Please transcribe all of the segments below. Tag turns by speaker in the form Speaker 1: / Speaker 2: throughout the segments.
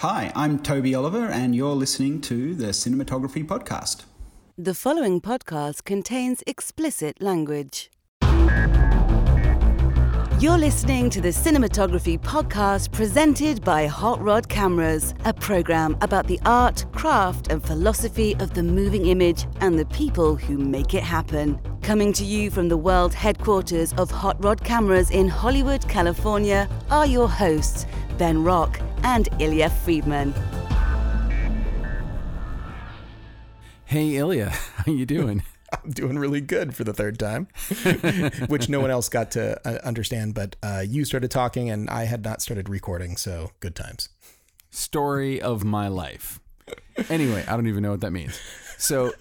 Speaker 1: Hi, I'm Toby Oliver, and you're listening to the Cinematography Podcast.
Speaker 2: The following podcast contains explicit language. You're listening to the Cinematography Podcast presented by Hot Rod Cameras, a program about the art, craft, and philosophy of the moving image and the people who make it happen. Coming to you from the world headquarters of Hot Rod Cameras in Hollywood, California, are your hosts, Ben Rock and Ilya Friedman.
Speaker 3: Hey Ilya, how you doing?
Speaker 4: I'm doing really good for the third time, which no one else got to uh, understand. But uh, you started talking, and I had not started recording, so good times.
Speaker 3: Story of my life. Anyway, I don't even know what that means. So,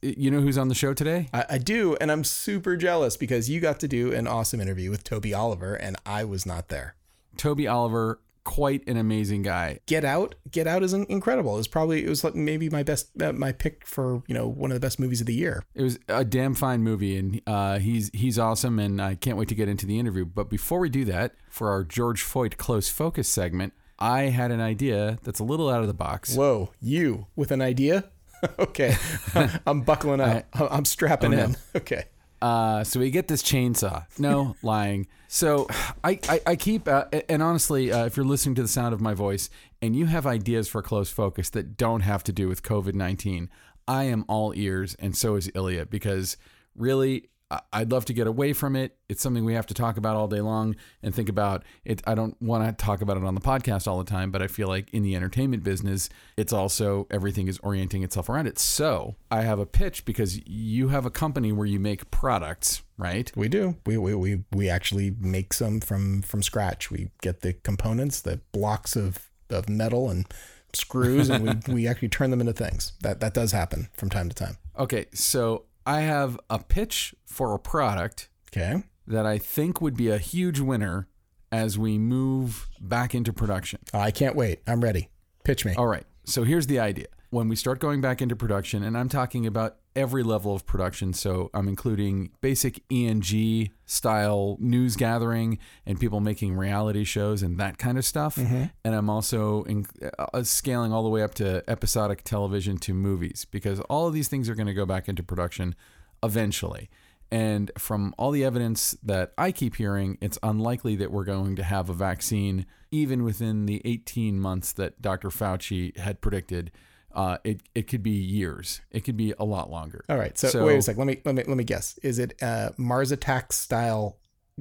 Speaker 3: you know who's on the show today?
Speaker 4: I, I do, and I'm super jealous because you got to do an awesome interview with Toby Oliver, and I was not there.
Speaker 3: Toby Oliver, quite an amazing guy.
Speaker 4: Get Out, Get Out is incredible. It was probably it was like maybe my best uh, my pick for you know one of the best movies of the year.
Speaker 3: It was a damn fine movie, and uh, he's he's awesome, and I can't wait to get into the interview. But before we do that, for our George Foyt close focus segment, I had an idea that's a little out of the box.
Speaker 4: Whoa, you with an idea? okay, I'm buckling up. I, am strapping oh, no. in. Okay.
Speaker 3: Uh, so we get this chainsaw. No, lying. So I, I, I keep, uh, and honestly, uh, if you're listening to the sound of my voice and you have ideas for close focus that don't have to do with COVID 19, I am all ears, and so is Ilya, because really, I'd love to get away from it. It's something we have to talk about all day long and think about it. I don't want to talk about it on the podcast all the time, but I feel like in the entertainment business, it's also everything is orienting itself around it. So I have a pitch because you have a company where you make products, right?
Speaker 4: We do. We we we, we actually make some from from scratch. We get the components, the blocks of of metal and screws, and we we actually turn them into things. That that does happen from time to time.
Speaker 3: Okay, so I have a pitch for a product
Speaker 4: okay.
Speaker 3: that I think would be a huge winner as we move back into production.
Speaker 4: I can't wait. I'm ready. Pitch me.
Speaker 3: All right. So here's the idea. When we start going back into production, and I'm talking about every level of production. So I'm including basic ENG style news gathering and people making reality shows and that kind of stuff. Mm-hmm. And I'm also in, uh, scaling all the way up to episodic television to movies because all of these things are going to go back into production eventually. And from all the evidence that I keep hearing, it's unlikely that we're going to have a vaccine even within the 18 months that Dr. Fauci had predicted uh, it it could be years. It could be a lot longer.
Speaker 4: All right. So, so wait a sec. Let me let me let me guess. Is it uh, Mars Attack style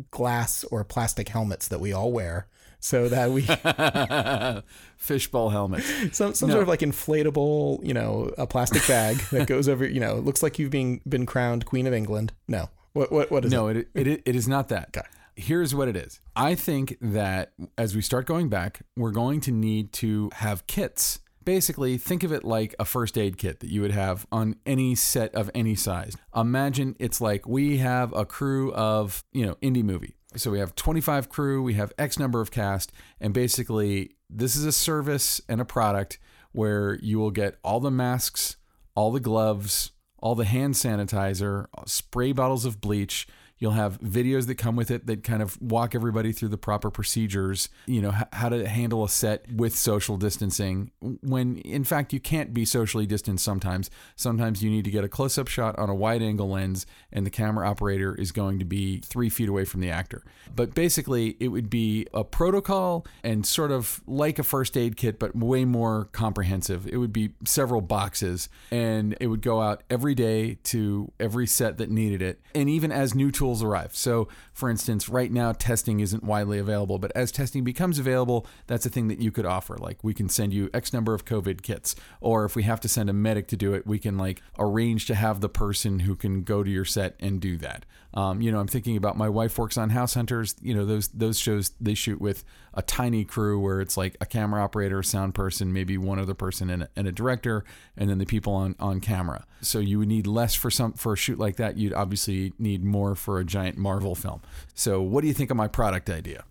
Speaker 4: glass or plastic helmets that we all wear? So that we
Speaker 3: fishbowl helmet,
Speaker 4: some some no. sort of like inflatable, you know, a plastic bag that goes over. You know, looks like you've been been crowned Queen of England. No, what what what is
Speaker 3: no,
Speaker 4: it?
Speaker 3: No, it, it it is not that.
Speaker 4: Okay
Speaker 3: here's what it is. I think that as we start going back, we're going to need to have kits basically think of it like a first aid kit that you would have on any set of any size. Imagine it's like we have a crew of, you know, indie movie. So we have 25 crew, we have X number of cast, and basically this is a service and a product where you will get all the masks, all the gloves, all the hand sanitizer, spray bottles of bleach, You'll have videos that come with it that kind of walk everybody through the proper procedures, you know, how to handle a set with social distancing when in fact you can't be socially distanced sometimes. Sometimes you need to get a close up shot on a wide angle lens and the camera operator is going to be three feet away from the actor. But basically, it would be a protocol and sort of like a first aid kit, but way more comprehensive. It would be several boxes and it would go out every day to every set that needed it. And even as new tools tools arrive. So, for instance, right now testing isn't widely available, but as testing becomes available, that's a thing that you could offer. Like we can send you X number of COVID kits, or if we have to send a medic to do it, we can like arrange to have the person who can go to your set and do that. Um, you know, I'm thinking about my wife works on House Hunters. You know, those those shows they shoot with a tiny crew where it's like a camera operator, a sound person, maybe one other person, and a, and a director, and then the people on on camera. So you would need less for some for a shoot like that. You'd obviously need more for a giant Marvel film. So, what do you think of my product idea?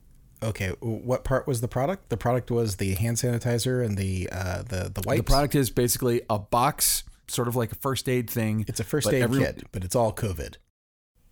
Speaker 4: Okay, what part was the product? The product was the hand sanitizer and the uh, the the wipes.
Speaker 3: The product is basically a box, sort of like a first aid thing.
Speaker 4: It's a first aid every, kit, but it's all COVID.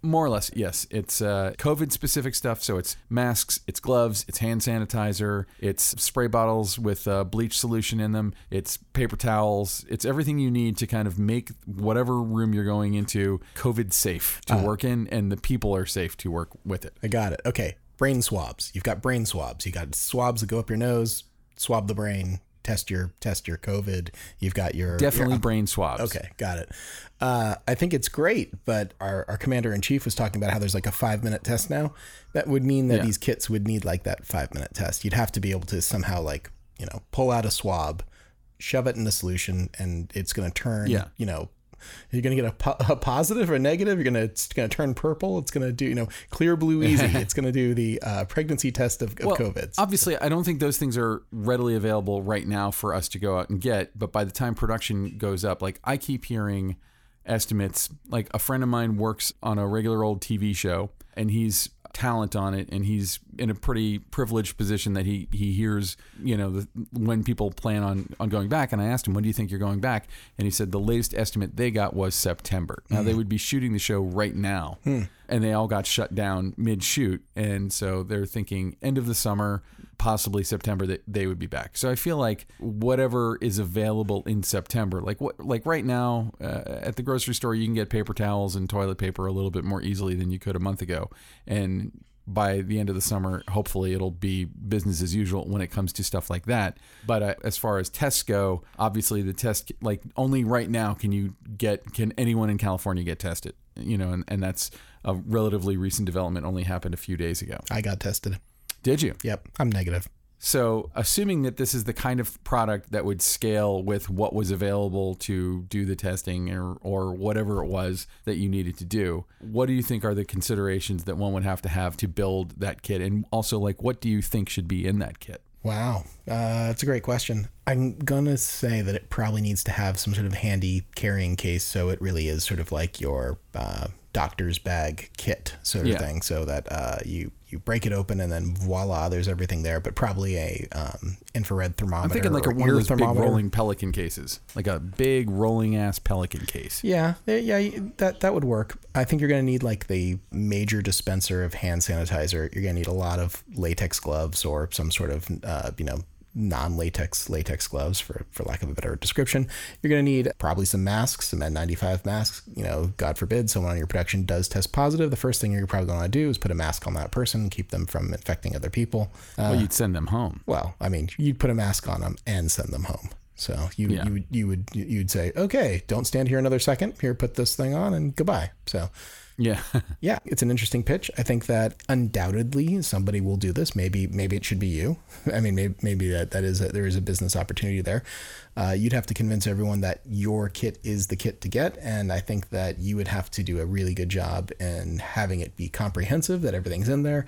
Speaker 3: More or less, yes. It's uh, COVID specific stuff. So it's masks, it's gloves, it's hand sanitizer, it's spray bottles with uh, bleach solution in them, it's paper towels, it's everything you need to kind of make whatever room you're going into COVID safe to work in, and the people are safe to work with it.
Speaker 4: I got it. Okay. Brain swabs. You've got brain swabs. You got swabs that go up your nose, swab the brain, test your test your COVID. You've got your
Speaker 3: Definitely
Speaker 4: your-
Speaker 3: brain swabs.
Speaker 4: Okay, got it. Uh, I think it's great, but our, our commander in chief was talking about how there's like a five minute test now. That would mean that
Speaker 3: Yeah.
Speaker 4: these kits would need like that five minute test. You'd have to be able to somehow like, you know, pull out a swab, shove it in the solution, and it's going to turn,
Speaker 3: Yeah.
Speaker 4: you know, you're going to get a, po- a positive or a negative. You're going to, it's going to turn purple. It's going to do, you know, clear blue easy. it's going to do the uh, pregnancy test of, of
Speaker 3: Well,
Speaker 4: COVID.
Speaker 3: Obviously, I don't think those things are readily available right now for us to go out and get. But by the time production goes up, like I keep hearing estimates. Like a friend of mine works on a regular old TV show, and he's talent on it, and he's in a pretty privileged position that he he hears, you know, the, when people plan on on going back. And I asked him, "When do you think you're going back?" And he said the latest estimate they got was September. Now they hmm. would be shooting the show right now, hmm. and they all got shut down mid shoot, and so they're thinking end of the summer, possibly September that they would be back. So I feel like whatever is available in September, like what like right now uh, at the grocery store, you can get paper towels and toilet paper a little bit more easily than you could a month ago, and by the end of the summer, hopefully it'll be business as usual when it comes to stuff like that. But uh, as far as tests go, obviously the test, like only right now can you get, can anyone in California get tested? You know, and, and that's a relatively recent development, only happened a few days ago.
Speaker 4: I got tested.
Speaker 3: Did you?
Speaker 4: Yep. I'm negative.
Speaker 3: So, assuming that this is the kind of product that would scale with what was available to do the testing or, or whatever it was that you needed to do, what do you think are the considerations that one would have to have to build that kit? And also, like, what do you think should be in that kit?
Speaker 4: Wow, uh, that's a great question. I'm gonna say that it probably needs to have some sort of handy carrying case, so it really is sort of like your uh, doctor's bag kit sort of
Speaker 3: Yeah.
Speaker 4: thing, so that uh, you you break it open and then voila, there's everything there. But probably a um, infrared thermometer.
Speaker 3: I'm thinking like a, one of those big rolling Pelican cases, like a big rolling ass Pelican case.
Speaker 4: Yeah, yeah, that that would work. I think you're gonna need like the major dispenser of hand sanitizer. You're gonna need a lot of latex gloves or some sort of uh, you know non-latex latex gloves for for lack of a better description. You're gonna need probably some masks, some N95 masks. You know, God forbid someone on your production does test positive. The first thing you're probably gonna do is put a mask on that person, keep them from infecting other people. Uh,
Speaker 3: well, you'd send them home.
Speaker 4: well, I mean, you'd put a mask on them and send them home. So you
Speaker 3: Yeah.
Speaker 4: you you would you'd say, okay, don't stand here another second. Here, put this thing on and goodbye. So
Speaker 3: Yeah.
Speaker 4: yeah, it's an interesting pitch. I think that undoubtedly somebody will do this. Maybe maybe it should be you. I mean, maybe, maybe that that is a, there is a business opportunity there. Uh, you'd have to convince everyone that your kit is the kit to get, and I think that you would have to do a really good job in having it be comprehensive, that everything's in there,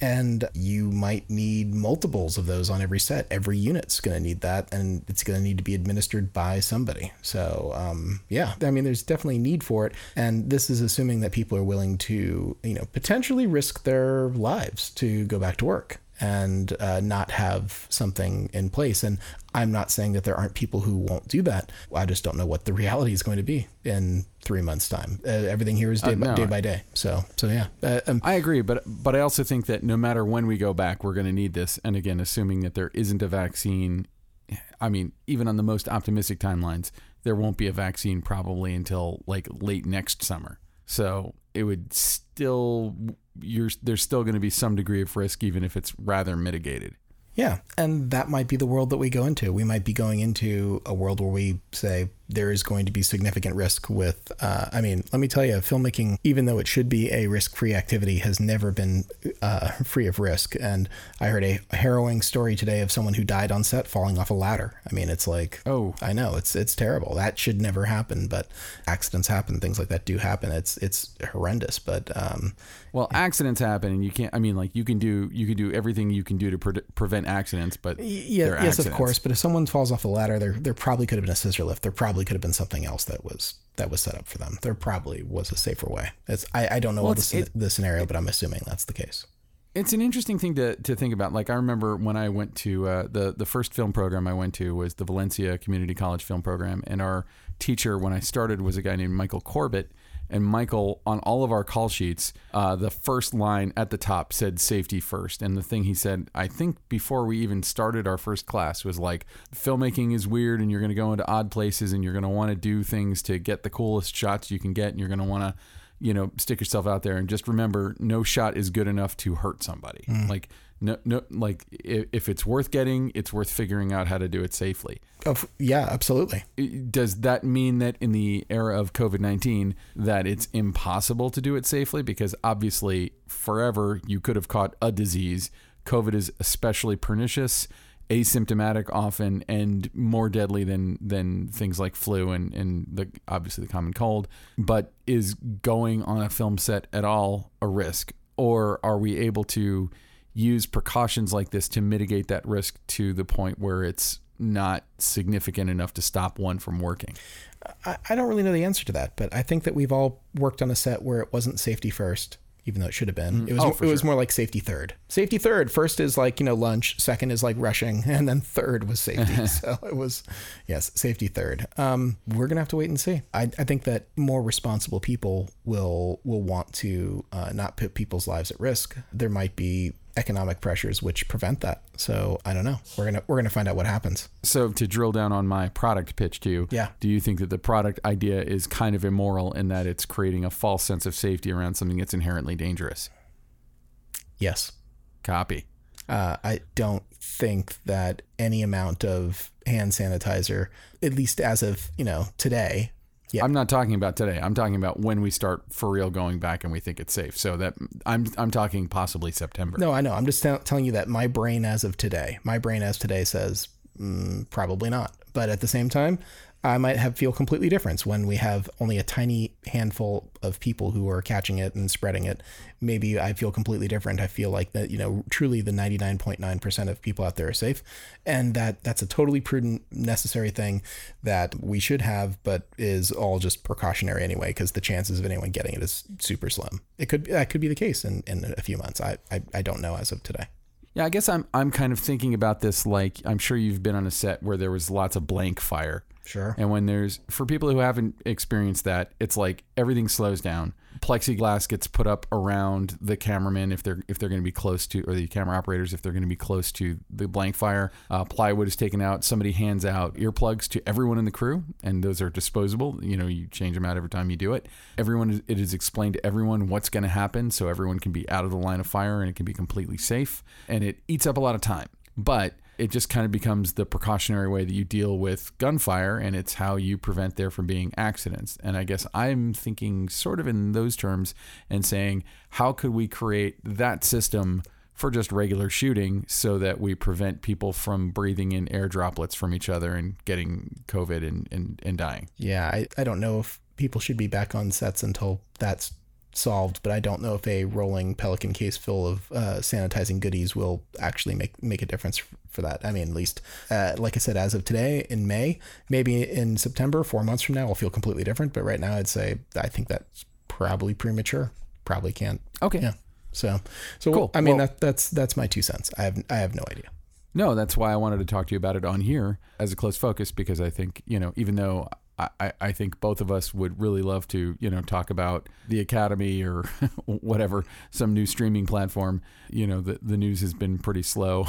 Speaker 4: and you might need multiples of those on every set. Every unit's going to need that, and it's going to need to be administered by somebody. So um, yeah, I mean, there's definitely need for it, and this is assuming that people are willing to, you know, potentially risk their lives to go back to work and uh, not have something in place. And I'm not saying that there aren't people who won't do that. I just don't know what the reality is going to be in three months' time. Uh, everything here is day,
Speaker 3: Uh,
Speaker 4: by, day by day. So so yeah. Uh, um,
Speaker 3: I agree, but but I also think that no matter when we go back, we're going to need this. And again, assuming that there isn't a vaccine, I mean, even on the most optimistic timelines, there won't be a vaccine probably until like late next summer. So it would still you're there's still going to be some degree of risk, even if it's rather mitigated.
Speaker 4: Yeah, and that might be the world that we go into. We might be going into a world where we say there is going to be significant risk with. Uh, I mean, let me tell you, filmmaking, even though it should be a risk-free activity, has never been uh, free of risk. And I heard a harrowing story today of someone who died on set falling off a ladder. I mean, it's like,
Speaker 3: Oh.
Speaker 4: I know it's it's terrible. That should never happen, but accidents happen. Things like that do happen. It's it's horrendous, but um,
Speaker 3: Well, accidents happen, and you can't. I mean, like you can do you can do everything you can do to pre- prevent accidents, but
Speaker 4: Yeah, yes, of course. But if someone falls off the ladder, there there probably could have been a scissor lift. There probably could have been something else that was that was set up for them. There probably was a safer way. It's I, I don't know
Speaker 3: Well,
Speaker 4: the, scen- the scenario, but I'm assuming that's the case.
Speaker 3: It's an interesting thing to, to think about. Like I remember when I went to uh, the the first film program I went to was the Valencia Community College Film Program, and our teacher when I started was a guy named Michael Corbett, And Michael, on all of our call sheets, uh, the first line at the top said safety first. And the thing he said, I think before we even started our first class, was like, filmmaking is weird and you're going to go into odd places and you're going to want to do things to get the coolest shots you can get. And you're going to want to, you know, stick yourself out there. And just remember, no shot is good enough to hurt somebody. Like, no, no, like if, if it's worth getting, it's worth figuring out how to do it safely.
Speaker 4: Oh, yeah, absolutely.
Speaker 3: Does that mean that in the era of COVID 19 that it's impossible to do it safely? Because obviously, forever you could have caught a disease. COVID is especially pernicious, asymptomatic often, and more deadly than than things like flu and, and the obviously the common cold. But is going on a film set at all a risk? Or are we able to use precautions like this to mitigate that risk to the point where it's not significant enough to stop one from working.
Speaker 4: I, I don't really know the answer to that, but I think that we've all worked on a set where it wasn't safety first, even though it should have been. It was
Speaker 3: Oh,
Speaker 4: it
Speaker 3: for
Speaker 4: was more like safety third. Safety third. First is like you know lunch. Second is like rushing, and then third was safety. so it was yes, safety third. Um, we're gonna have to wait and see. I, I think that more responsible people will will want to uh, not put people's lives at risk. There might be economic pressures which prevent that. So I don't know. We're gonna we're gonna find out what happens.
Speaker 3: So to drill down on my product pitch to you,
Speaker 4: Yeah.
Speaker 3: do you think that the product idea is kind of immoral in that it's creating a false sense of safety around something that's inherently dangerous?
Speaker 4: Yes.
Speaker 3: Copy.
Speaker 4: Uh, I don't think that any amount of hand sanitizer, at least as of you know today, Yeah.
Speaker 3: I'm not talking about today. I'm talking about when we start for real going back and we think it's safe. So that I'm I'm talking possibly September.
Speaker 4: No, I know. I'm just tell telling you that my brain as of today, my brain as today says mm, probably not. But at the same time, I might have feel completely different when we have only a tiny handful of people who are catching it and spreading it. Maybe I feel completely different. I feel like that, you know, truly the 99.9% of people out there are safe. And that that's a totally prudent, necessary thing that we should have, but is all just precautionary anyway, because the chances of anyone getting it is super slim. It could that could be the case in, in a few months. I, I, I don't know as of today.
Speaker 3: Yeah, I guess I'm I'm kind of thinking about this like I'm sure you've been on a set where there was lots of blank fire.
Speaker 4: Sure.
Speaker 3: And when there's for people who haven't experienced that, it's like everything slows down. Plexiglass gets put up around the cameraman if they're if they're going to be close to, or the camera operators if they're going to be close to the blank fire. Uh, plywood is taken out. Somebody hands out earplugs to everyone in the crew, and those are disposable. You know, you change them out every time you do it. Everyone, it is explained to everyone what's going to happen, so everyone can be out of the line of fire and it can be completely safe. And it eats up a lot of time, but it just kind of becomes the precautionary way that you deal with gunfire and it's how you prevent there from being accidents. And i guess i'm thinking sort of in those terms and saying how could we create that system for just regular shooting so that we prevent people from breathing in air droplets from each other and getting covid and, and, and dying?
Speaker 4: Yeah, I, I don't know if people should be back on sets until that's solved, but I don't know if a rolling Pelican case full of uh, sanitizing goodies will actually make make a difference for that. I mean, at least, uh, like I said, as of today in May, maybe in September, four months from now, will feel completely different. But right now, I'd say I think that's probably premature. Probably can't.
Speaker 3: okay
Speaker 4: Yeah. So, so
Speaker 3: Cool.
Speaker 4: I mean,
Speaker 3: Well-
Speaker 4: that that's that's my two cents. I have I have no idea.
Speaker 3: No, that's why I wanted to talk to you about it on here as a close focus because I think, you know, even though I, I- think both of us would really love to, you know, talk about the Academy or whatever, some new streaming platform, you know, the, the news has been pretty slow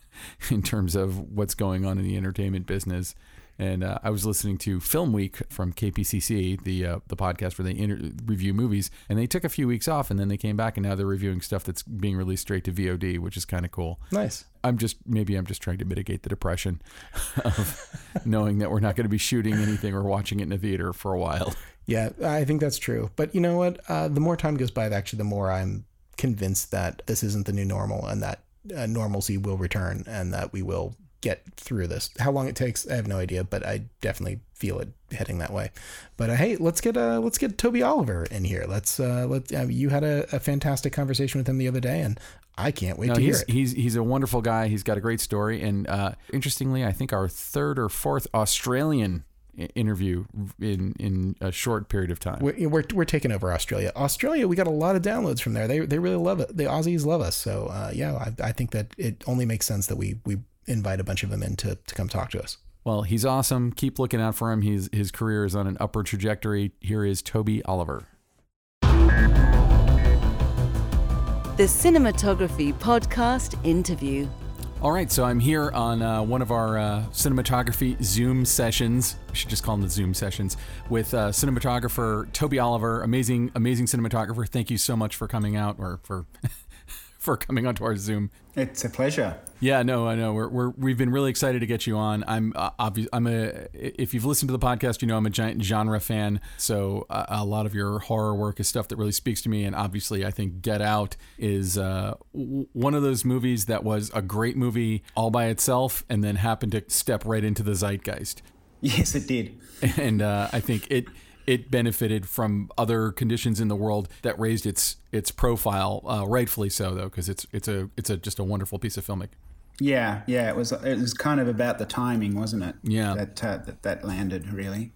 Speaker 3: in terms of what's going on in the entertainment business. And uh, I was listening to Film Week from KPCC, the uh, the podcast where they inter- review movies, and they took a few weeks off, and then they came back, and now they're reviewing stuff that's being released straight to VOD, which is kind of cool.
Speaker 4: Nice.
Speaker 3: I'm just maybe I'm just trying to mitigate the depression of knowing that we're not going to be shooting anything or watching it in a theater for a while.
Speaker 4: Yeah, I think that's true. But you know what? Uh, the more time goes by, actually, the more I'm convinced that this isn't the new normal and that uh, normalcy will return and that we will get through this. How long it takes, I have no idea, but I definitely feel it heading that way. But uh, hey, let's get uh, let's get Toby Oliver in here. Let's uh, let uh, you had a, a fantastic conversation with him the other day, and I can't wait
Speaker 3: No,
Speaker 4: to hear
Speaker 3: he's,
Speaker 4: it.
Speaker 3: he's he's a wonderful guy. He's got a great story, and uh, interestingly, I think our third or fourth Australian interview in in a short period of time.
Speaker 4: We're, we're, we're taking over Australia. Australia, we got a lot of downloads from there. They, they really love it. The Aussies love us. So, uh, yeah, I, I think that it only makes sense that we, we invite a bunch of them in to, to come talk to us.
Speaker 3: Well, he's awesome. Keep looking out for him. He's, his career is on an upward trajectory. Here is Toby Oliver.
Speaker 2: The Cinematography Podcast Interview.
Speaker 3: All right, so I'm here on uh, one of our uh, cinematography Zoom sessions. We should just call them the Zoom sessions with uh, cinematographer Toby Oliver, amazing, amazing cinematographer. Thank you so much for coming out or for for coming onto our Zoom.
Speaker 1: It's a pleasure.
Speaker 3: Yeah, no, I know. We're, we're we've been really excited to get you on. I'm uh, obvious. I'm a. If you've listened to the podcast, you know I'm a giant genre fan. So uh, a lot of your horror work is stuff that really speaks to me. And obviously, I think Get Out is uh, w- one of those movies that was a great movie all by itself, and then happened to step right into the zeitgeist.
Speaker 1: Yes, it did.
Speaker 3: And uh, I think it it benefited from other conditions in the world that raised its its profile, uh, rightfully so, though, because it's it's a it's a just a wonderful piece of filmmaking.
Speaker 1: Yeah, yeah, it was. It was kind of about the timing, wasn't it?
Speaker 3: Yeah.
Speaker 1: that uh, that, that landed really,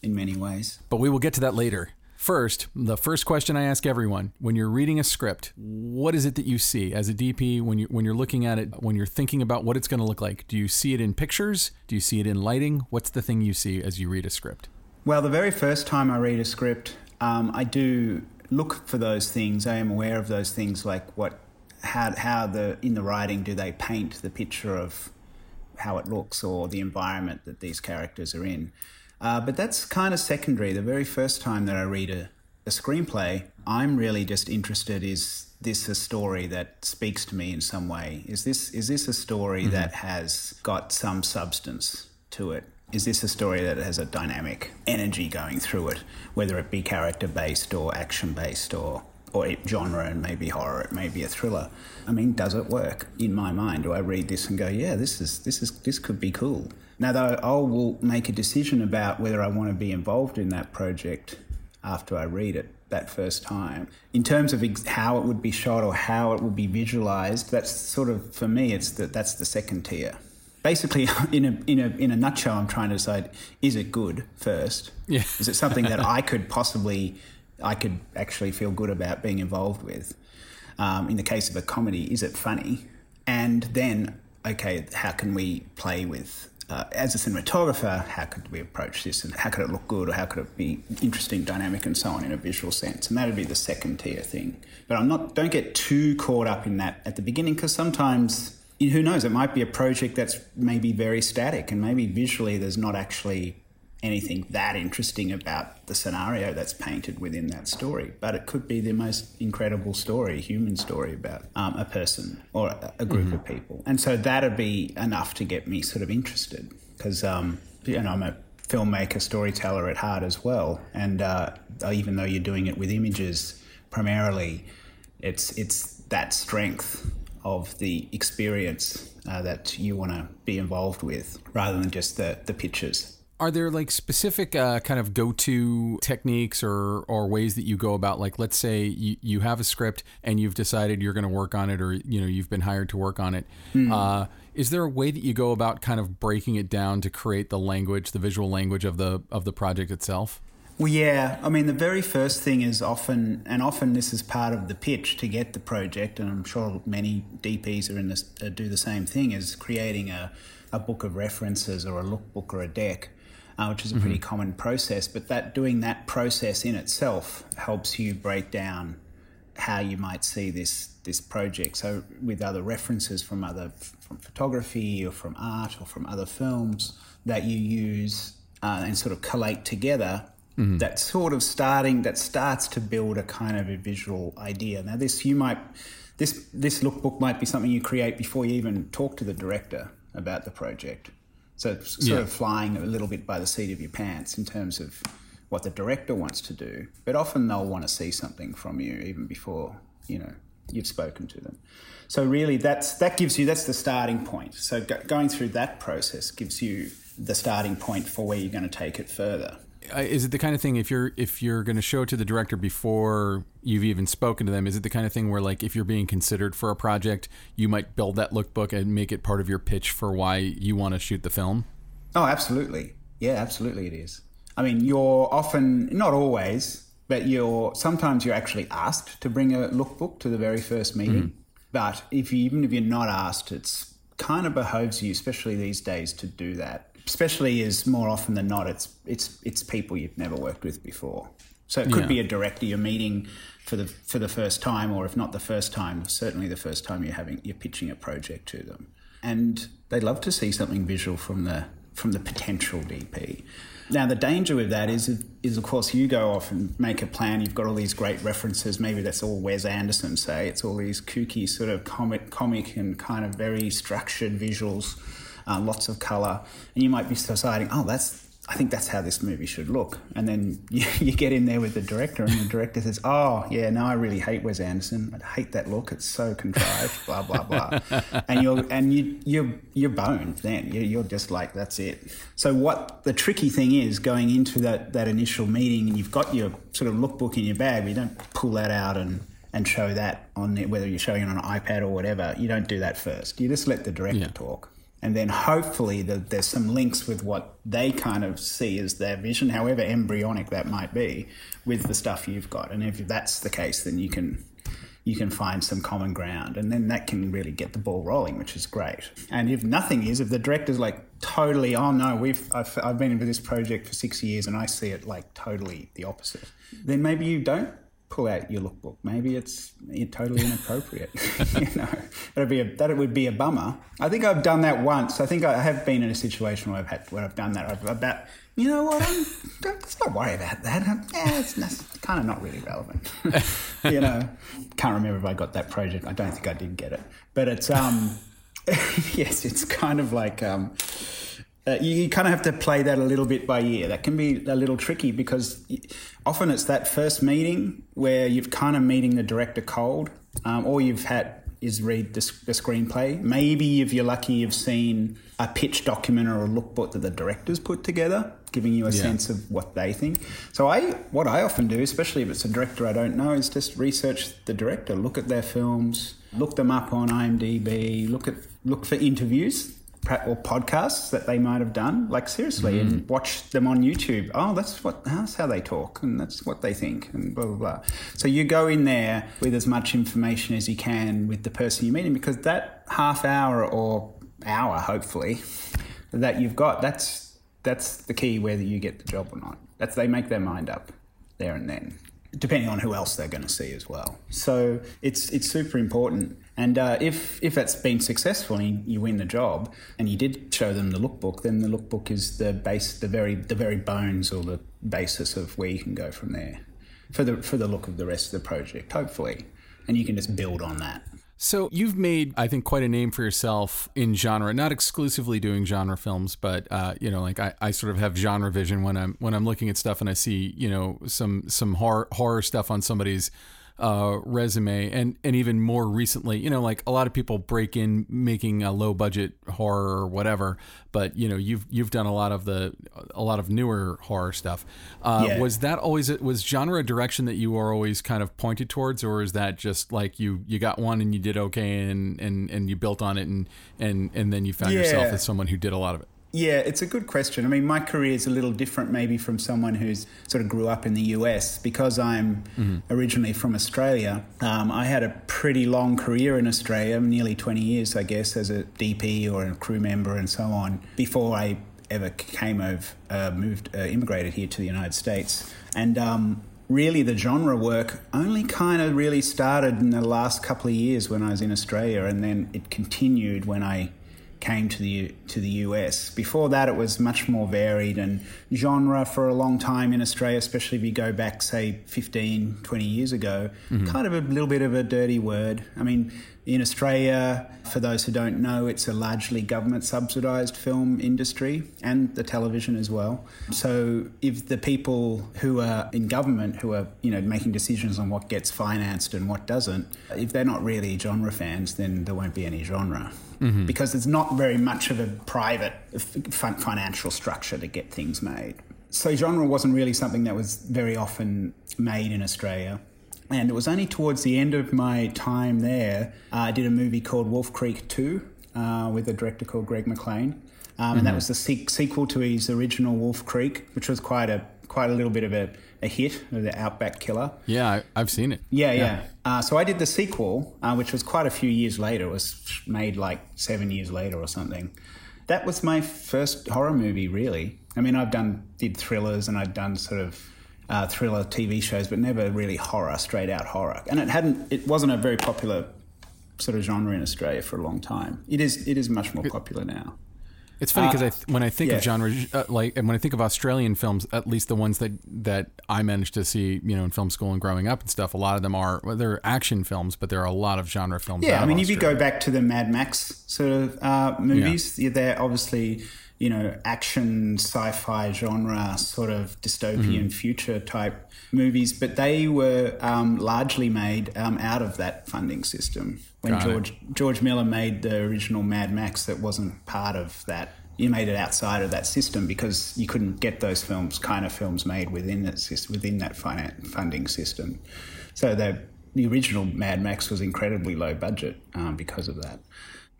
Speaker 1: in many ways.
Speaker 3: But we will get to that later. First, the first question I ask everyone when you're reading a script, what is it that you see as a DP when you when you're looking at it, when you're thinking about what it's going to look like? Do you see it in pictures? Do you see it in lighting? What's the thing you see as you read a script?
Speaker 1: Well, the very first time I read a script, um, I do look for those things. I am aware of those things, like what, how, how the in the writing do they paint the picture of how it looks or the environment that these characters are in. Uh, but that's kind of secondary. The very first time that I read a, a screenplay, I'm really just interested: is this a story that speaks to me in some way? Is this is this a story mm-hmm. that has got some substance to it? Is this a story that has a dynamic energy going through it, whether it be character based or action based or or genre and maybe horror, it may be a thriller. I mean, does it work in my mind? Do I read this and go, yeah, this is this is this could be cool? Now, though, I will make a decision about whether I want to be involved in that project after I read it that first time. In terms of ex- how it would be shot or how it would be visualized, that's sort of for me, it's the, that's the second tier basically, in a, in a, in a nutshell, I'm trying to decide is it good first?
Speaker 3: Yeah.
Speaker 1: is it something that I could possibly, I could actually feel good about being involved with? Um, in the case of a comedy, is it funny? And then, okay, how can we play with uh, as a cinematographer, how could we approach this and how could it look good or how could it be interesting, dynamic, and so on in a visual sense? And that would be the second tier thing. But I'm not, don't get too caught up in that at the beginning because sometimes who knows? It might be a project that's maybe very static, and maybe visually there's not actually anything that interesting about the scenario that's painted within that story. But it could be the most incredible story, human story about um, a person or a, group mm-hmm. of people. And so that'd be enough to get me sort of interested because, um, you know, I'm a filmmaker, storyteller at heart as well. And uh, even though you're doing it with images primarily, it's it's that strength of the experience uh, that you want to be involved with rather than just the, the pictures.
Speaker 3: Are there like specific uh, kind of go-to techniques or or ways that you go about like let's say you, you have a script and you've decided you're going to work on it or you know you've been hired to work on it. Mm. Uh, is there a way that you go about kind of breaking it down to create the language, the visual language of the of the project itself?
Speaker 1: Well, yeah. I mean, the very first thing is often, and often this is part of the pitch to get the project, and I'm sure many DPs are in this uh, do the same thing, is creating a, a book of references or a lookbook or a deck, uh, which is a mm-hmm. pretty common process. But that doing that process in itself helps you break down how you might see this this project. So with other references from other from photography or from art or from other films that you use uh, and sort of collate together mm-hmm. that sort of starting that starts to build a kind of a visual idea. Now, this you might this this lookbook might be something you create before you even talk to the director about the project. So sort yeah. of flying a little bit by the seat of your pants in terms of what the director wants to do. But often they'll want to see something from you even before you know you've spoken to them. So really, that's that gives you that's the starting point. So go, going through that process gives you the starting point for where you're going to take it further
Speaker 3: is it the kind of thing if you're if you're going to show it to the director before you've even spoken to them is it the kind of thing where like if you're being considered for a project you might build that lookbook and make it part of your pitch for why you want to shoot the film?
Speaker 1: Oh absolutely. Yeah absolutely it is. I mean you're often not always but you're sometimes you're actually asked to bring a lookbook to the very first meeting. Mm-hmm. but if you, even if you're not asked it's kind of behoves you especially these days to do that especially is more often than not, it's it's it's people you've never worked with before. So it could
Speaker 3: Yeah.
Speaker 1: be a director you're meeting for the for the first time, or if not the first time, certainly the first time you're having you're pitching a project to them, and they love to see something visual from the from the potential DP. Now the danger with that is is of course you go off and make a plan. You've got all these great references. Maybe that's all Wes Anderson say. It's all these kooky sort of comic comic and kind of very structured visuals, uh, lots of color, and you might be deciding, oh, that's I think that's how this movie should look. And then you, you get in there with the director, and the director says, "Oh, yeah, no, I really hate Wes Anderson. I hate that look. It's so contrived." blah blah blah. and you're and you you're you're boned. Then you're, you're just like, that's it. So what the tricky thing is going into that that initial meeting, and you've got your sort of lookbook in your bag, but you don't pull that out and and show that on it, whether you're showing it on an iPad or whatever. You don't do that first. You just let the director
Speaker 3: Yeah.
Speaker 1: talk and then hopefully the, there's some links with what they kind of see as their vision, however embryonic that might be, with the stuff you've got. And if that's the case, then you can you can find some common ground, and then that can really get the ball rolling, which is great. And if nothing is, if the director's like totally, oh no, we've I've, I've been into this project for six years and I see it like totally the opposite, then maybe you don't pull out your lookbook. Maybe it's totally inappropriate. you know, that'd be a, that it would be a bummer. I think I've done that once. I think I have been in a situation where I've had where I've done that. I've about you know what? I'm, don't, let's not worry about that. Um, yeah, it's, that's kind of not really relevant. you know, can't remember if I got that project. I don't think I did get it, but it's um, yes, it's kind of like um. Uh, you, you kind of have to play that a little bit by ear. That can be a little tricky because often it's that first meeting where you've kind of meeting the director cold. Um, all you've had is read the, the screenplay. Maybe if you're lucky, you've seen a pitch document or a lookbook that the directors put together, giving you a
Speaker 3: Yeah.
Speaker 1: sense of what they think. So I, what I often do, especially if it's a director I don't know, is just research the director, look at their films, look them up on IMDb, look at look for interviews or podcasts that they might have done. Like seriously, and mm. watch them on YouTube. Oh, that's what that's how they talk, and that's what they think, and blah blah blah. So you go in there with as much information as you can with the person you're meeting, because that half hour or hour, hopefully, that you've got, that's that's the key whether you get the job or not. That's they make their mind up there and then, depending on who else they're going to see as well. So it's it's super important. And uh, if if it's been successful and you, you win the job and you did show them the lookbook, then the lookbook is the base, the very the very bones or the basis of where you can go from there for the for the look of the rest of the project, hopefully, and you can just build on that.
Speaker 3: So you've made, I think, quite a name for yourself in genre, not exclusively doing genre films, but uh, you know, like I, I sort of have genre vision when I'm when I'm looking at stuff and I see, you know, some some horror horror stuff on somebody's uh, resume, and and even more recently, you know, like a lot of people break in making a low budget horror or whatever, but you know, you've you've done a lot of the a lot of newer horror stuff. Uh,
Speaker 1: Yeah.
Speaker 3: Was that always was genre a direction that you were always kind of pointed towards, or is that just like you you got one and you did okay and and and you built on it and and and then you found yourself as someone who did a lot of it?
Speaker 1: Yeah, it's a good question. I mean, my career is a little different maybe from someone who's sort of grew up in the US because I'm originally from Australia. Um, I had a pretty long career in Australia, nearly 20 years, I guess, as a DP or a crew member and so on, before I ever came over, uh, moved, uh, immigrated here to the United States. And um, really, the genre work only kind of really started in the last couple of years when I was in Australia, and then it continued when I came to the to the US. Before that, it was much more varied and genre for a long time in Australia, especially if you go back, say, 15, 20 years ago, mm-hmm. kind of a little bit of a dirty word. I mean, in Australia, for those who don't know, it's a largely government subsidised film industry and the television as well. So if the people who are in government, who are you know making decisions on what gets financed and what doesn't, if they're not really genre fans, then there won't be any genre because there's not very much of a private f- financial structure to get things made. So genre wasn't really something that was very often made in Australia. And it was only towards the end of my time there, uh, I did a movie called Wolf Creek 2 uh, with a director called Greg McLean. Um, And that was the se- sequel to his original Wolf Creek, which was quite a quite a little bit of a, a hit, of the Outback Killer.
Speaker 3: Yeah, I, I've seen it.
Speaker 1: Yeah, yeah. Uh, so I did the sequel, uh, which was quite a few years later. It was made like seven years later or something. That was my first horror movie, really. I mean, I've done did thrillers and I'd done sort of uh, thriller TV shows, but never really horror, straight out horror. And it hadn't, it wasn't a very popular sort of genre in Australia for a long time. It is, it is much more popular now.
Speaker 3: It's funny because I th- when I think
Speaker 1: yeah.
Speaker 3: of genre, uh, like, and when I think of Australian films, at least the ones that that I managed to see, you know, in film school and growing up and stuff, a lot of them are well, they're action films, but there are a lot of genre films. out
Speaker 1: Yeah, I mean, if you go back to the Mad Max sort of uh, movies, yeah. they're obviously you know action sci-fi genre sort of dystopian
Speaker 3: Mm-hmm.
Speaker 1: future type movies, but they were um, largely made um, out of that funding system. When
Speaker 3: Got it.
Speaker 1: George George Miller made the original Mad Max, that wasn't part of that. You made it outside of that system because you couldn't get those films, kind of films, made within that within that finan- funding system. So the the original Mad Max was incredibly low budget um, because of that.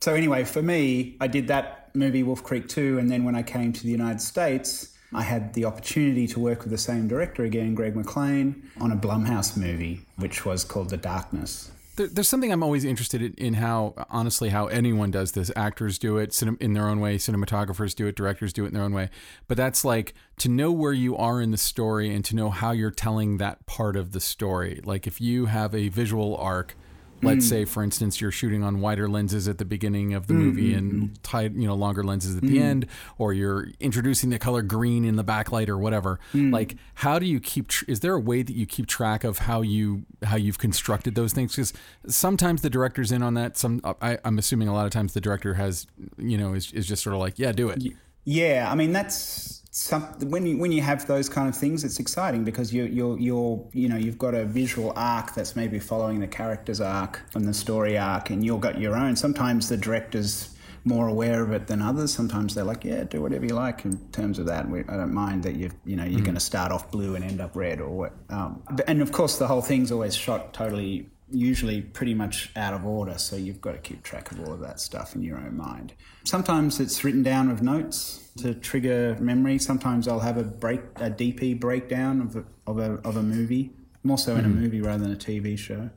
Speaker 1: So anyway, for me, I did that movie Wolf Creek 2, and then when I came to the United States, I had the opportunity to work with the same director again, Greg McLean, on a Blumhouse movie, which was called The Darkness.
Speaker 3: There, there's something I'm always interested in, in how, honestly, how anyone does this. Actors do it in their own way, cinematographers do it, directors do it in their own way. But that's like to know where you are in the story and to know how you're telling that part of the story. Like if you have a visual arc, let's hmm. say, for instance, you're shooting on wider lenses at the beginning of the hmm, movie hmm, and tight, you know, longer lenses at the end, or you're introducing the color green in the backlight or whatever. Like, how do you keep? Tr- is there a way that you keep track of how you how you've constructed those things? Because sometimes the director's in on that. Some I, I'm assuming a lot of times the director has, you know, is, is just sort of like, yeah, do it.
Speaker 1: Yeah, I mean that's some, when you when you have those kind of things, it's exciting because you you're you're you know you've got a visual arc that's maybe following the character's arc and the story arc, and you've got your own. Sometimes the director's more aware of it than others. Sometimes they're like, yeah, do whatever you like in terms of that. We, I don't mind that you you know you're going to start off blue and end up red or what. Um, and of course, the whole thing's always shot totally usually pretty much out of order, so you've got to keep track of all of that stuff in your own mind. Sometimes it's written down with notes to trigger memory. Sometimes I'll have a break, a DP breakdown of a, of a, of a movie, more so in a movie rather than a TV show,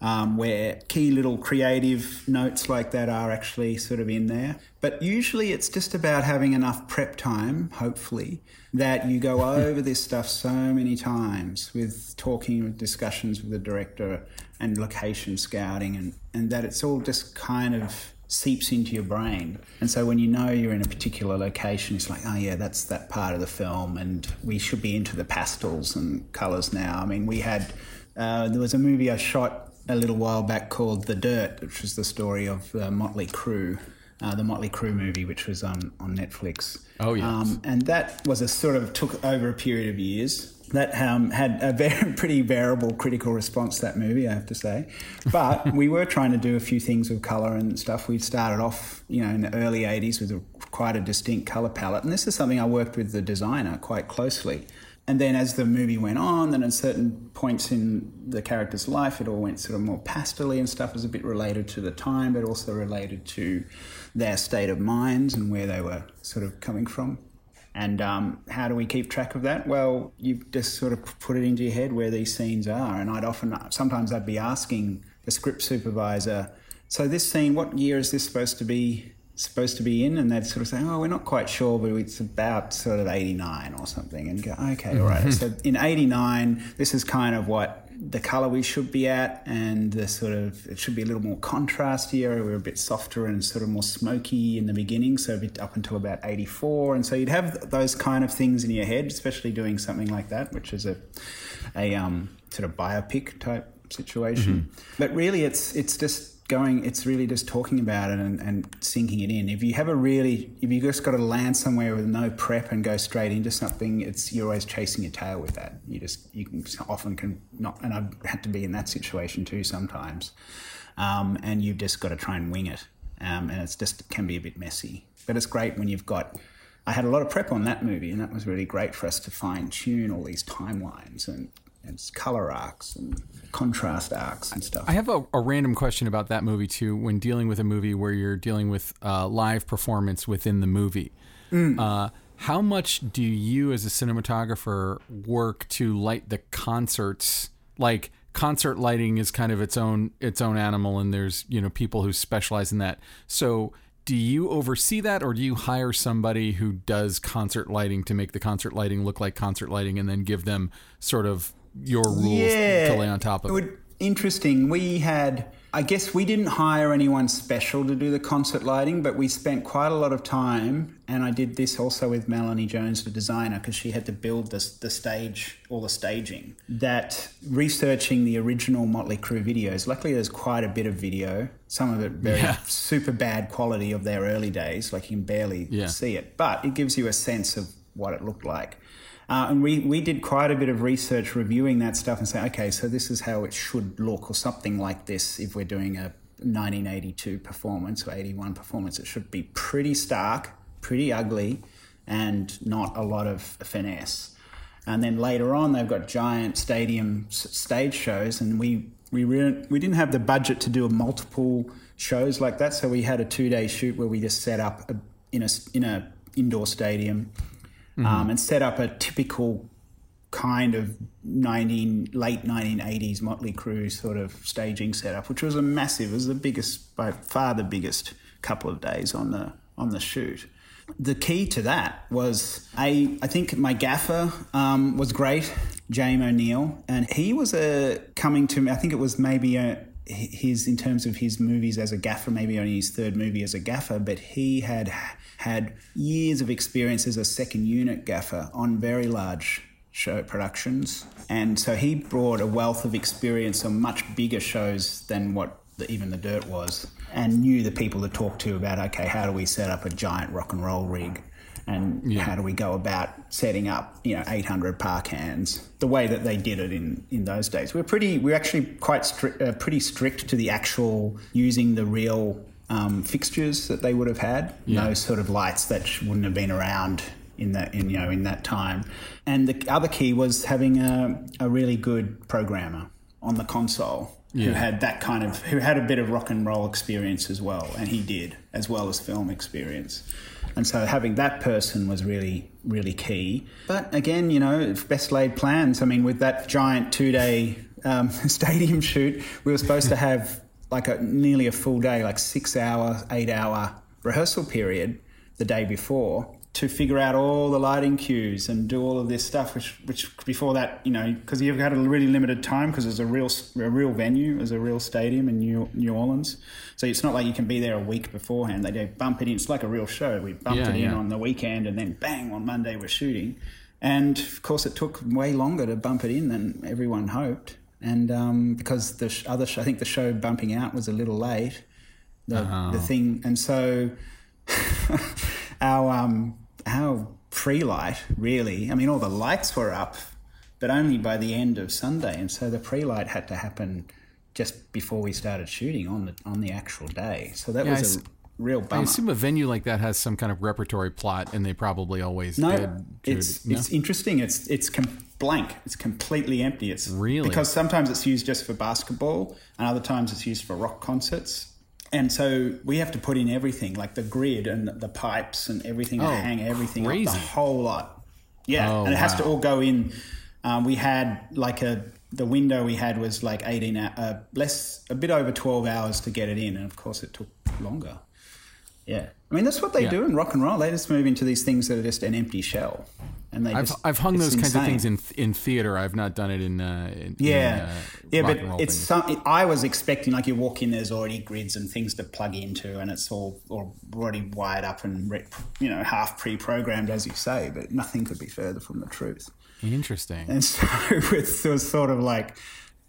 Speaker 1: um, where key little creative notes like that are actually sort of in there. But usually it's just about having enough prep time, hopefully, that you go over this stuff so many times with talking, with discussions with the director and location scouting, and, and that it's all just kind of seeps into your brain. And so when you know you're in a particular location, it's like, oh, yeah, that's that part of the film, and we should be into the pastels and colours now. I mean, we had, uh, there was a movie I shot a little while back called The Dirt, which was the story of uh, Mötley Crüe. Uh, the Mötley Crüe movie, which was on, on Netflix.
Speaker 3: Oh, yes.
Speaker 1: Um, and that was a sort of took over a period of years. That um, had a very pretty variable critical response. That movie, I have to say, but we were trying to do a few things with color and stuff. We started off, you know, in the early '80s with a, quite a distinct color palette, and this is something I worked with the designer quite closely. And then as the movie went on, then at certain points in the character's life, it all went sort of more pastely and stuff was a bit related to the time, but also related to their state of minds and where they were sort of coming from. And um, how do we keep track of that? Well, you just sort of put it into your head where these scenes are. And I'd often, sometimes I'd be asking the script supervisor, so this scene, what year is this supposed to be supposed to be in? And they'd sort of say, oh, we're not quite sure, but it's about sort of 89 or something. And go, okay, all right. So in 89, this is kind of what the color we should be at and the sort of it should be a little more contrast here we're a bit softer and sort of more smoky in the beginning so a bit up until about 84 and so you'd have those kind of things in your head especially doing something like that which is a a um, sort of biopic type situation. But really it's it's just going it's really just talking about it and, and sinking it in. If you have a really if you just got to land somewhere with no prep and go straight into something it's you're always chasing your tail with that. You just you can often can not and i've had to be in that situation too sometimes. Um, and you've just got to try and wing it. Um, and it's just can be a bit messy. But it's great when you've got i had a lot of prep on that movie and that was really great for us to fine tune all these timelines and and color arcs and contrast arcs and stuff.
Speaker 3: I have a, a, random question about that movie too. When dealing with a movie where you're dealing with uh, live performance within the movie, mm. uh, how much do you, as a cinematographer, work to light the concerts? Like concert lighting is kind of its own its own animal, and there's you know people who specialize in that. So do you oversee that or do you hire somebody who does concert lighting to make the concert lighting look like concert lighting and then give them sort of your rules
Speaker 1: Yeah.
Speaker 3: to lay on top of it?
Speaker 1: would- interesting. We had, I guess, we didn't hire anyone special to do the concert lighting, but we spent quite a lot of time, and I did this also with Melanie Jones, the designer, because she had to build the the stage, all the staging. That researching the original Mötley Crüe videos. Luckily, there's quite a bit of video. Some of it very
Speaker 3: Yeah.
Speaker 1: super bad quality of their early days, like you can barely
Speaker 3: Yeah.
Speaker 1: see it, but it gives you a sense of what it looked like. Uh, and we, we did quite a bit of research reviewing that stuff and saying, okay, so this is how it should look, or something like this if we're doing a 1982 performance or 81 performance. It should be pretty stark, pretty ugly, and not a lot of finesse. And then later on, they've got giant stadium stage shows, and we we re- we didn't have the budget to do multiple shows like that, so we had a two day shoot where we just set up a, in a in a indoor stadium um, and set up a typical kind of 19 late 1980s Mötley Crüe sort of staging setup, which was a massive. It was the biggest by far the biggest couple of days on the on the shoot. The key to that was a I think my gaffer um, was great, James O'Neill, and he was a coming to me. I think it was maybe a his in terms of his movies as a gaffer, maybe only his third movie as a gaffer, but he had had years of experience as a second unit gaffer on very large show productions, and so he brought a wealth of experience on much bigger shows than what the, even the Dirt was, and knew the people to talk to about okay, how do we set up a giant rock and roll rig, and how do we go about setting up you know 800 PAR cans? The way that they did it in in those days. We're pretty, we're actually quite stri- uh, pretty strict to the actual using the real um, fixtures that they would have had, those sort of lights that wouldn't have been around in that in you know in that time. And the other key was having a, a really good programmer on the console who had that kind of who had a bit of rock and roll experience as well, and he did as well as film experience. And so having that person was really really key. But again, you know, best laid plans. I mean, with that giant two day um, stadium shoot, we were supposed to have like a nearly a full day, like six hour, eight hour rehearsal period the day before to figure out all the lighting cues and do all of this stuff. Which, which before that, you know, because you've got a really limited time because it's a real, a real venue, it's a real stadium in New, New Orleans. So it's not like you can be there a week beforehand. They do bump it in. It's like a real show. We bumped
Speaker 3: Yeah,
Speaker 1: it in on the weekend and then bang on Monday we're shooting. And of course, it took way longer to bump it in than everyone hoped. And um, because the sh- other, sh- I think the show bumping out was a little late, the, the thing, and so our um, our pre light really. I mean, all the lights were up, but only by the end of Sunday, and so the pre light had to happen just before we started shooting on the on the actual day. So that
Speaker 3: Yeah,
Speaker 1: was a
Speaker 3: s-
Speaker 1: real bummer.
Speaker 3: I assume a venue like that has some kind of repertory plot, and they probably always
Speaker 1: No,
Speaker 3: did. did-
Speaker 1: it's
Speaker 3: no?
Speaker 1: it's interesting. It's it's com- blank. It's completely empty. It's
Speaker 3: Really?
Speaker 1: because sometimes it's used just for basketball, and other times it's used for rock concerts. And so we have to put in everything, like the grid and the, pipes and everything, to
Speaker 3: Oh,
Speaker 1: hang everything up,
Speaker 3: crazy.
Speaker 1: the whole lot. Yeah,
Speaker 3: Oh,
Speaker 1: and it has to all go in. Um, we had like a the window we had was like eighteen, uh, less a bit over twelve hours to get it in, and of course it took longer. Yeah, I mean that's what they
Speaker 3: Yeah.
Speaker 1: do in rock and roll. They just move into these things that are just an empty shell, and they.
Speaker 3: I've
Speaker 1: just,
Speaker 3: I've hung those kinds of things in in theater. I've not done it in uh, in,
Speaker 1: Yeah,
Speaker 3: in, uh,
Speaker 1: yeah, but it's some. I was expecting like you walk in, there's already grids and things to plug into, and it's all or already wired up and re- you know half pre-programmed, as you say. But nothing could be further from the truth.
Speaker 3: interesting.
Speaker 1: And so it was sort of like,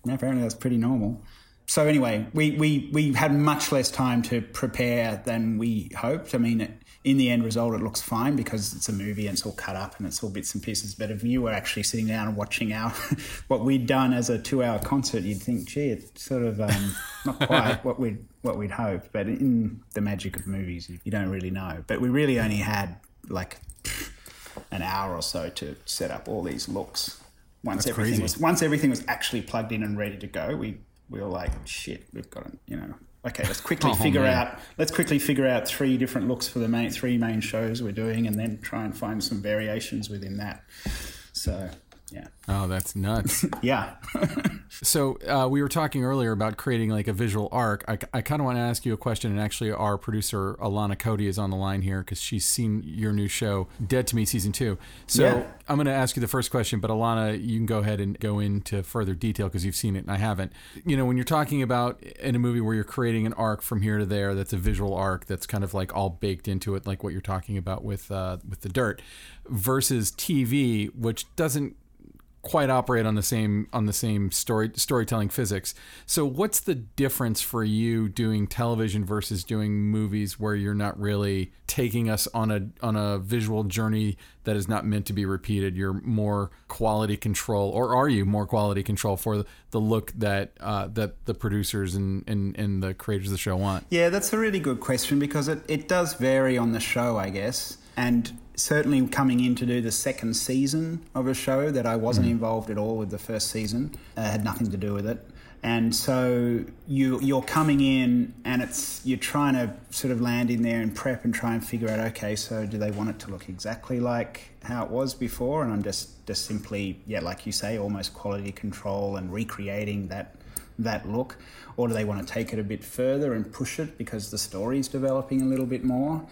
Speaker 1: apparently that's pretty normal. So anyway, we, we, we had much less time to prepare than we hoped. I mean, in the end result, it looks fine because it's a movie and it's all cut up and it's all bits and pieces. But if you were actually sitting down and watching our what we'd done as a two-hour concert, you'd think, gee, it's sort of um, not quite what we'd what we'd hoped. But in the magic of movies, you, you don't really know. But we really only had like an hour or so to set up all these looks. Once
Speaker 3: That's
Speaker 1: everything
Speaker 3: crazy.
Speaker 1: was once everything was actually plugged in and ready to go, we we were like, shit, we've got to, you know, okay, let's quickly
Speaker 3: Oh,
Speaker 1: figure
Speaker 3: man.
Speaker 1: out let's quickly figure out three different looks for the main three main shows we're doing, and then try and find some variations within that. So Yeah.
Speaker 3: Oh, that's nuts.
Speaker 1: Yeah.
Speaker 3: so uh, we were talking earlier about creating like a visual arc. I, I kind of want to ask you a question, and actually, our producer Alana Cody is on the line here because she's seen your new show, Dead to Me season two. So
Speaker 1: Yeah.
Speaker 3: I'm going to ask you the first question, but Alana, you can go ahead and go into further detail because you've seen it and I haven't. You know, when you're talking about in a movie where you're creating an arc from here to there, that's a visual arc that's kind of like all baked into it, like what you're talking about with uh, with the dirt, versus TV, which doesn't quite operate on the same on the same story storytelling physics. So what's the difference for you doing television versus doing movies where you're not really taking us on a on a visual journey that is not meant to be repeated? You're more quality control or are you more quality control for the look that uh, that the producers and, and, and the creators of the show want?
Speaker 1: Yeah, that's a really good question because it, it does vary on the show, I guess. And certainly coming in to do the second season of a show that I wasn't involved at all with the first season, uh, had nothing to do with it. And so you you're coming in and it's you're trying to sort of land in there and prep and try and figure out okay so do they want it to look exactly like how it was before and I'm just just simply yeah like you say almost quality control and recreating that that look, or do they want to take it a bit further and push it because the story's developing a little bit more?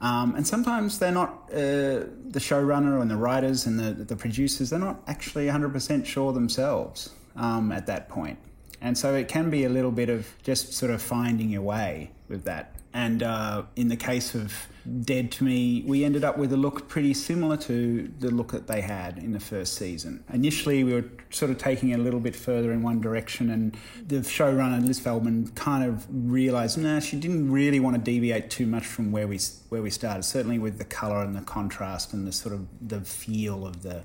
Speaker 1: Um, and sometimes they're not, uh, the showrunner and the writers and the, the producers, they're not actually 100% sure themselves um, at that point. And so it can be a little bit of just sort of finding your way with that. And uh, in the case of Dead to Me, we ended up with a look pretty similar to the look that they had in the first season. Initially, we were sort of taking it a little bit further in one direction, and the showrunner Liz Feldman kind of realised, no, she didn't really want to deviate too much from where we where we started. Certainly with the colour and the contrast and the sort of the feel of the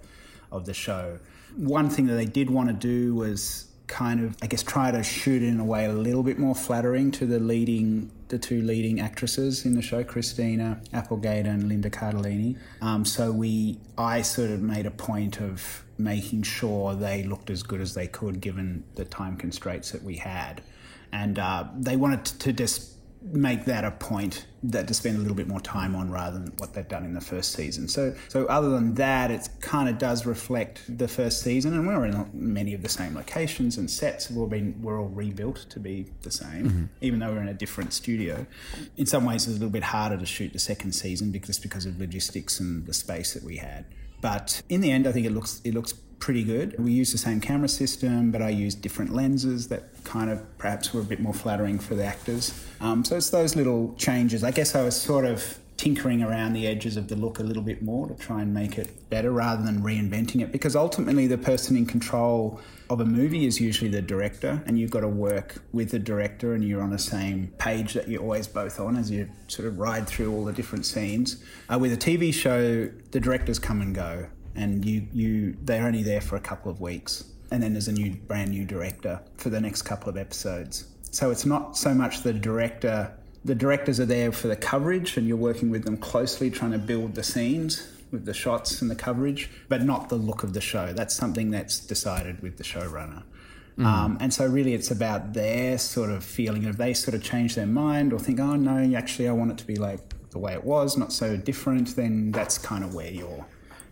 Speaker 1: of the show. One thing that they did want to do was kind of, I guess, try to shoot in a way a little bit more flattering to the leading, the two leading actresses in the show, Christina Applegate and Linda Cardellini. Um, so we, I sort of made a point of making sure they looked as good as they could given the time constraints that we had. And uh, they wanted to just make that a point that to spend a little bit more time on rather than what they've done in the first season. So, so other than that, it kind of does reflect the first season, and we're in many of the same locations and sets have all been we're all rebuilt to be the same, mm-hmm. even though we're in a different studio. In some ways, it's a little bit harder to shoot the second season because because of logistics and the space that we had. But in the end, I think it looks it looks pretty good. We use the same camera system, but I used different lenses that kind of perhaps were a bit more flattering for the actors. Um, so it's those little changes. I guess I was sort of tinkering around the edges of the look a little bit more to try and make it better rather than reinventing it because ultimately the person in control of a movie is usually the director and you've got to work with the director and you're on the same page that you're always both on as you sort of ride through all the different scenes uh, with a tv show the directors come and go and you, you they're only there for a couple of weeks and then there's a new brand new director for the next couple of episodes. So it's not so much the director the directors are there for the coverage and you're working with them closely trying to build the scenes with the shots and the coverage but not the look of the show. That's something that's decided with the showrunner. Um, and so really it's about their sort of feeling. If they sort of change their mind or think oh no actually i want it to be like the way it was not so different then that's kind of where you're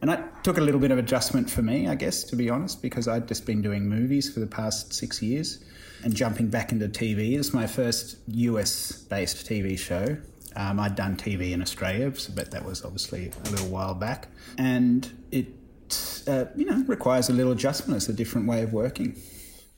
Speaker 1: and that took a little bit of adjustment for me, I guess, to be honest, because I'd just been doing movies for the past six years and jumping back into TV. It's my first US based TV show. Um, I'd done TV in Australia, but that was obviously a little while back. And it, uh, you know, requires a little adjustment. It's a different way of working.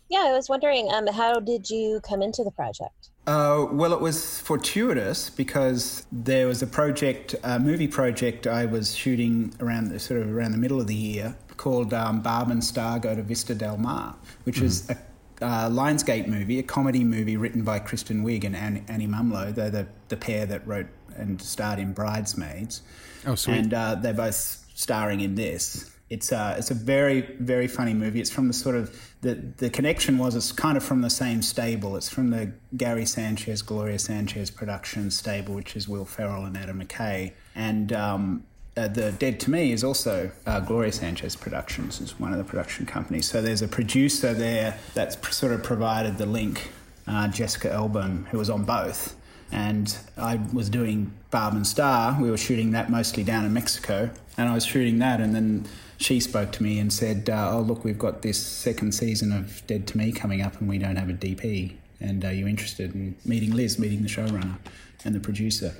Speaker 5: Yeah, I was wondering, um, how did you come into the project?
Speaker 1: Uh, well, it was fortuitous because there was a project, a movie project I was shooting around the sort of around the middle of the year called um, Barb and Star Go to Vista Del Mar, which is a uh, Lionsgate movie, a comedy movie written by Kristen Wiig and Annie, Annie Mumolo. They're the, the pair that wrote and starred in Bridesmaids.
Speaker 3: Oh, sweet.
Speaker 1: And uh, they're both starring in this. It's uh, it's a very very funny movie. It's from the sort of the the connection was it's kind of from the same stable. It's from the Gary Sanchez Gloria Sanchez production stable, which is Will Ferrell and Adam McKay. And um, uh, the Dead to Me is also uh, Gloria Sanchez Productions, is one of the production companies. So there's a producer there that's pr- sort of provided the link, uh, Jessica Elbaum, who was on both. and I was doing Barb and Star. We were shooting that mostly down in Mexico, and I was shooting that, and then she spoke to me and said, uh, "Oh, look, we've got this second season of Dead to Me coming up, and we don't have a DP. And are you interested in meeting Liz, meeting the showrunner and the producer?"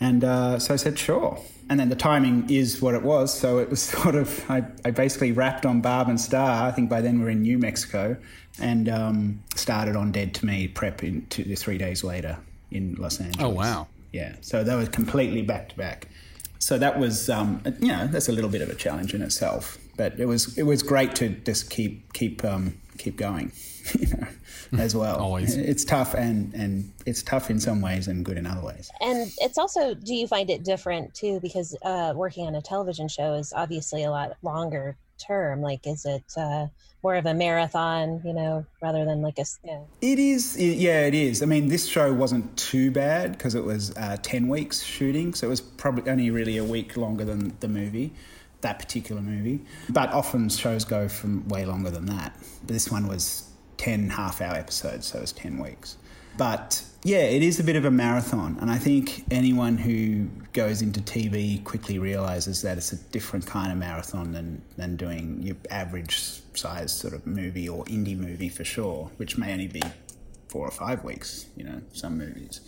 Speaker 1: And uh, so I said, "Sure." And then the timing is what it was. So it was sort of I, I basically wrapped on Barb and Star. I think by then we we're in New Mexico, and um, started on Dead to Me prep in two, three days later in Los Angeles.
Speaker 3: Oh wow!
Speaker 1: Yeah, so they were completely back to back. So that was, um, you know, that's a little bit of a challenge in itself. But it was it was great to just keep keep um, keep going, you know, as well.
Speaker 3: Always,
Speaker 1: it's tough and and it's tough in some ways and good in other ways.
Speaker 5: And it's also, do you find it different too? Because uh, working on a television show is obviously a lot longer term. Like, is it? Uh, more of a marathon, you know, rather than like a. Yeah.
Speaker 1: It is, yeah, it is. I mean, this show wasn't too bad because it was uh, 10 weeks shooting, so it was probably only really a week longer than the movie, that particular movie. But often shows go from way longer than that. But this one was 10 half hour episodes, so it was 10 weeks. But yeah, it is a bit of a marathon. And I think anyone who goes into TV quickly realizes that it's a different kind of marathon than, than doing your average size sort of movie or indie movie for sure, which may only be four or five weeks, you know, some movies.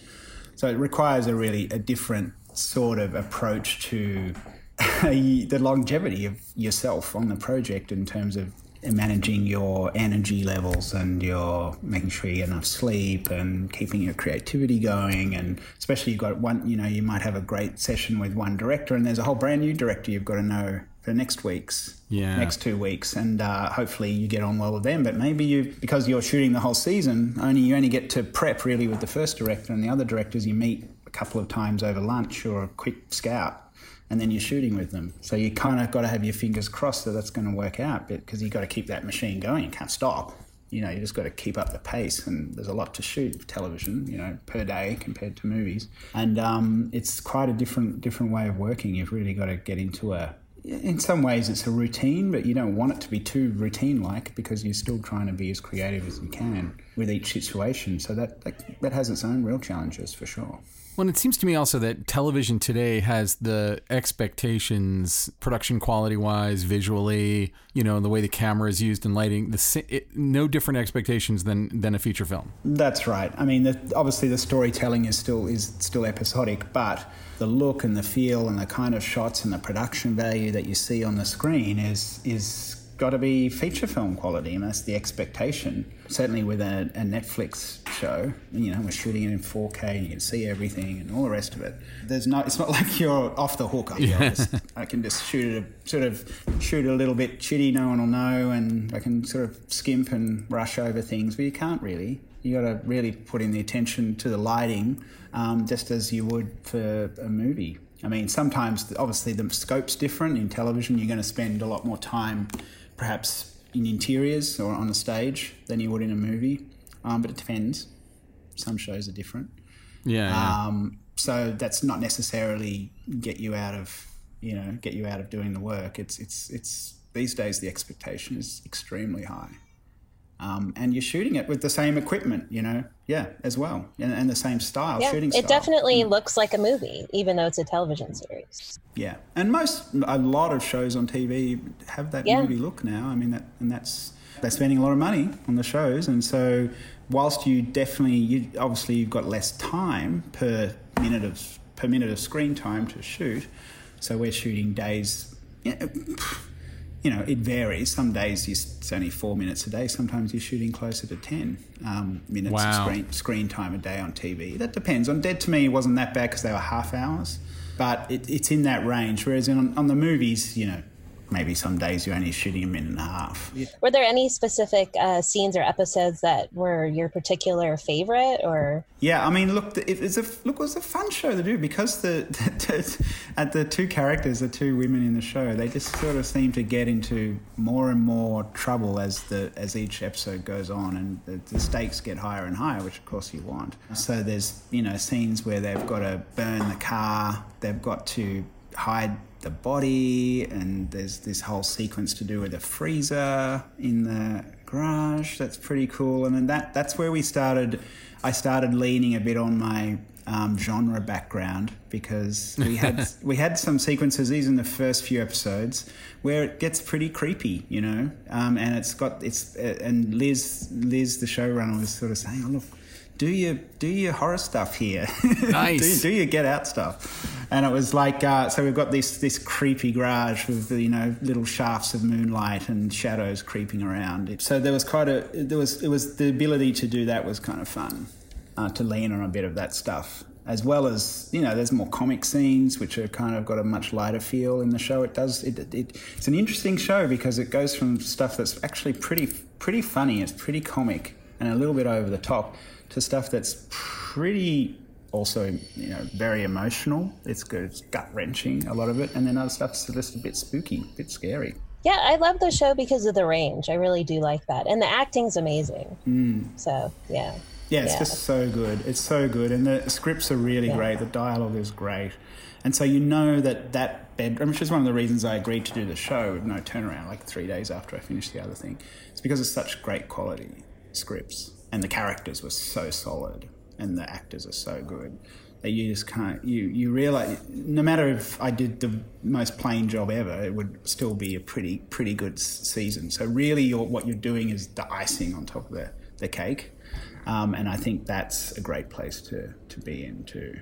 Speaker 1: So it requires a really a different sort of approach to the longevity of yourself on the project in terms of managing your energy levels and your making sure you get enough sleep and keeping your creativity going and especially you've got one you know you might have a great session with one director and there's a whole brand new director you've got to know for next week's
Speaker 3: yeah.
Speaker 1: next two weeks and uh, hopefully you get on well with them but maybe you because you're shooting the whole season only you only get to prep really with the first director and the other directors you meet a couple of times over lunch or a quick scout and then you're shooting with them. So you kind of got to have your fingers crossed that that's going to work out because you've got to keep that machine going. You can't stop. You know, you just got to keep up the pace, and there's a lot to shoot for television. You know, per day compared to movies, and um, it's quite a different different way of working. You've really got to get into a. In some ways, it's a routine, but you don't want it to be too routine-like because you're still trying to be as creative as you can with each situation. So that that, that has its own real challenges for sure.
Speaker 3: Well, it seems to me also that television today has the expectations, production quality wise, visually, you know, the way the camera is used and lighting, the it, no different expectations than than a feature film.
Speaker 1: That's right. I mean, the, obviously the storytelling is still is still episodic, but the look and the feel and the kind of shots and the production value that you see on the screen is is got to be feature film quality, and that's the expectation. Certainly with a, a, Netflix show, you know, we're shooting it in 4K and you can see everything and all the rest of it. There's no, it's not like you're off the hook. I, yeah. just, I can just shoot it, sort of shoot it a little bit shitty, no one will know, and I can sort of skimp and rush over things, but you can't really. You got to really put in the attention to the lighting, um, just as you would for a movie. I mean, sometimes obviously the scope's different. In television, you're going to spend a lot more time perhaps in interiors or on a stage than you would in a movie. Um, but it depends. Some shows are different.
Speaker 3: Yeah. yeah.
Speaker 1: Um, so that's not necessarily get you out of you know get you out of doing the work. It's it's it's these days the expectation is extremely high um, and you're shooting it with the same equipment, you know, yeah, as well, and, and the same style,
Speaker 5: yeah,
Speaker 1: shooting.
Speaker 5: It definitely mm. looks like a movie, even though it's a television series.
Speaker 1: Yeah, and most, a lot of shows on TV have that yeah. movie look now. I mean, that, and that's they're spending a lot of money on the shows, and so whilst you definitely, you obviously you've got less time per minute of per minute of screen time to shoot, so we're shooting days. You know, you know, it varies. Some days you, it's only four minutes a day. Sometimes you're shooting closer to 10 um, minutes wow. of screen, screen time a day on TV. That depends. On Dead to Me, it wasn't that bad because they were half hours, but it, it's in that range. Whereas on, on the movies, you know, maybe some days you're only shooting a minute and a half.
Speaker 5: Were there any specific uh, scenes or episodes that were your particular favorite, or?
Speaker 1: Yeah, I mean, look, it was a look, it was a fun show to do because the, the at the two characters, the two women in the show, they just sort of seem to get into more and more trouble as the as each episode goes on, and the, the stakes get higher and higher, which of course you want. So there's you know scenes where they've got to burn the car, they've got to hide the body, and there's this whole sequence to do with a freezer in the garage. That's pretty cool. And then that that's where we started. I started leaning a bit on my um, genre background because we had we had some sequences. These in the first few episodes where it gets pretty creepy, you know, um, and it's got it's uh, and Liz Liz the showrunner was sort of saying, oh, "Look, do your do your horror stuff here,
Speaker 3: Nice.
Speaker 1: do, do your Get Out stuff." And it was like uh, so we've got this this creepy garage with you know little shafts of moonlight and shadows creeping around. So there was quite a there was it was the ability to do that was kind of fun uh, to lean on a bit of that stuff, as well as you know, there's more comic scenes which are kind of got a much lighter feel in the show. It does it, it it's an interesting show because it goes from stuff that's actually pretty pretty funny, it's pretty comic and a little bit over the top, to stuff that's pretty also you know very emotional. It's good, it's gut wrenching a lot of it, and then other stuff's just a bit spooky, a bit scary.
Speaker 5: Yeah, I love the show because of the range. I really do like that, and the acting's amazing.
Speaker 1: Mm.
Speaker 5: So yeah.
Speaker 1: Yeah, it's
Speaker 5: Yeah.
Speaker 1: just so good. It's so good, and the scripts are really
Speaker 5: Yeah.
Speaker 1: great. The dialogue is great, and so you know that that bedroom, which is one of the reasons I agreed to do the show with no turnaround, like three days after I finished the other thing. It's because it's such great quality scripts, and the characters were so solid, and the actors are so good that you just can't. You you realize no matter if I did the most plain job ever, it would still be a pretty pretty good season. So really, you're, what you're doing is the icing on top of the the cake. Um, and I think that's a great place to, to be in too,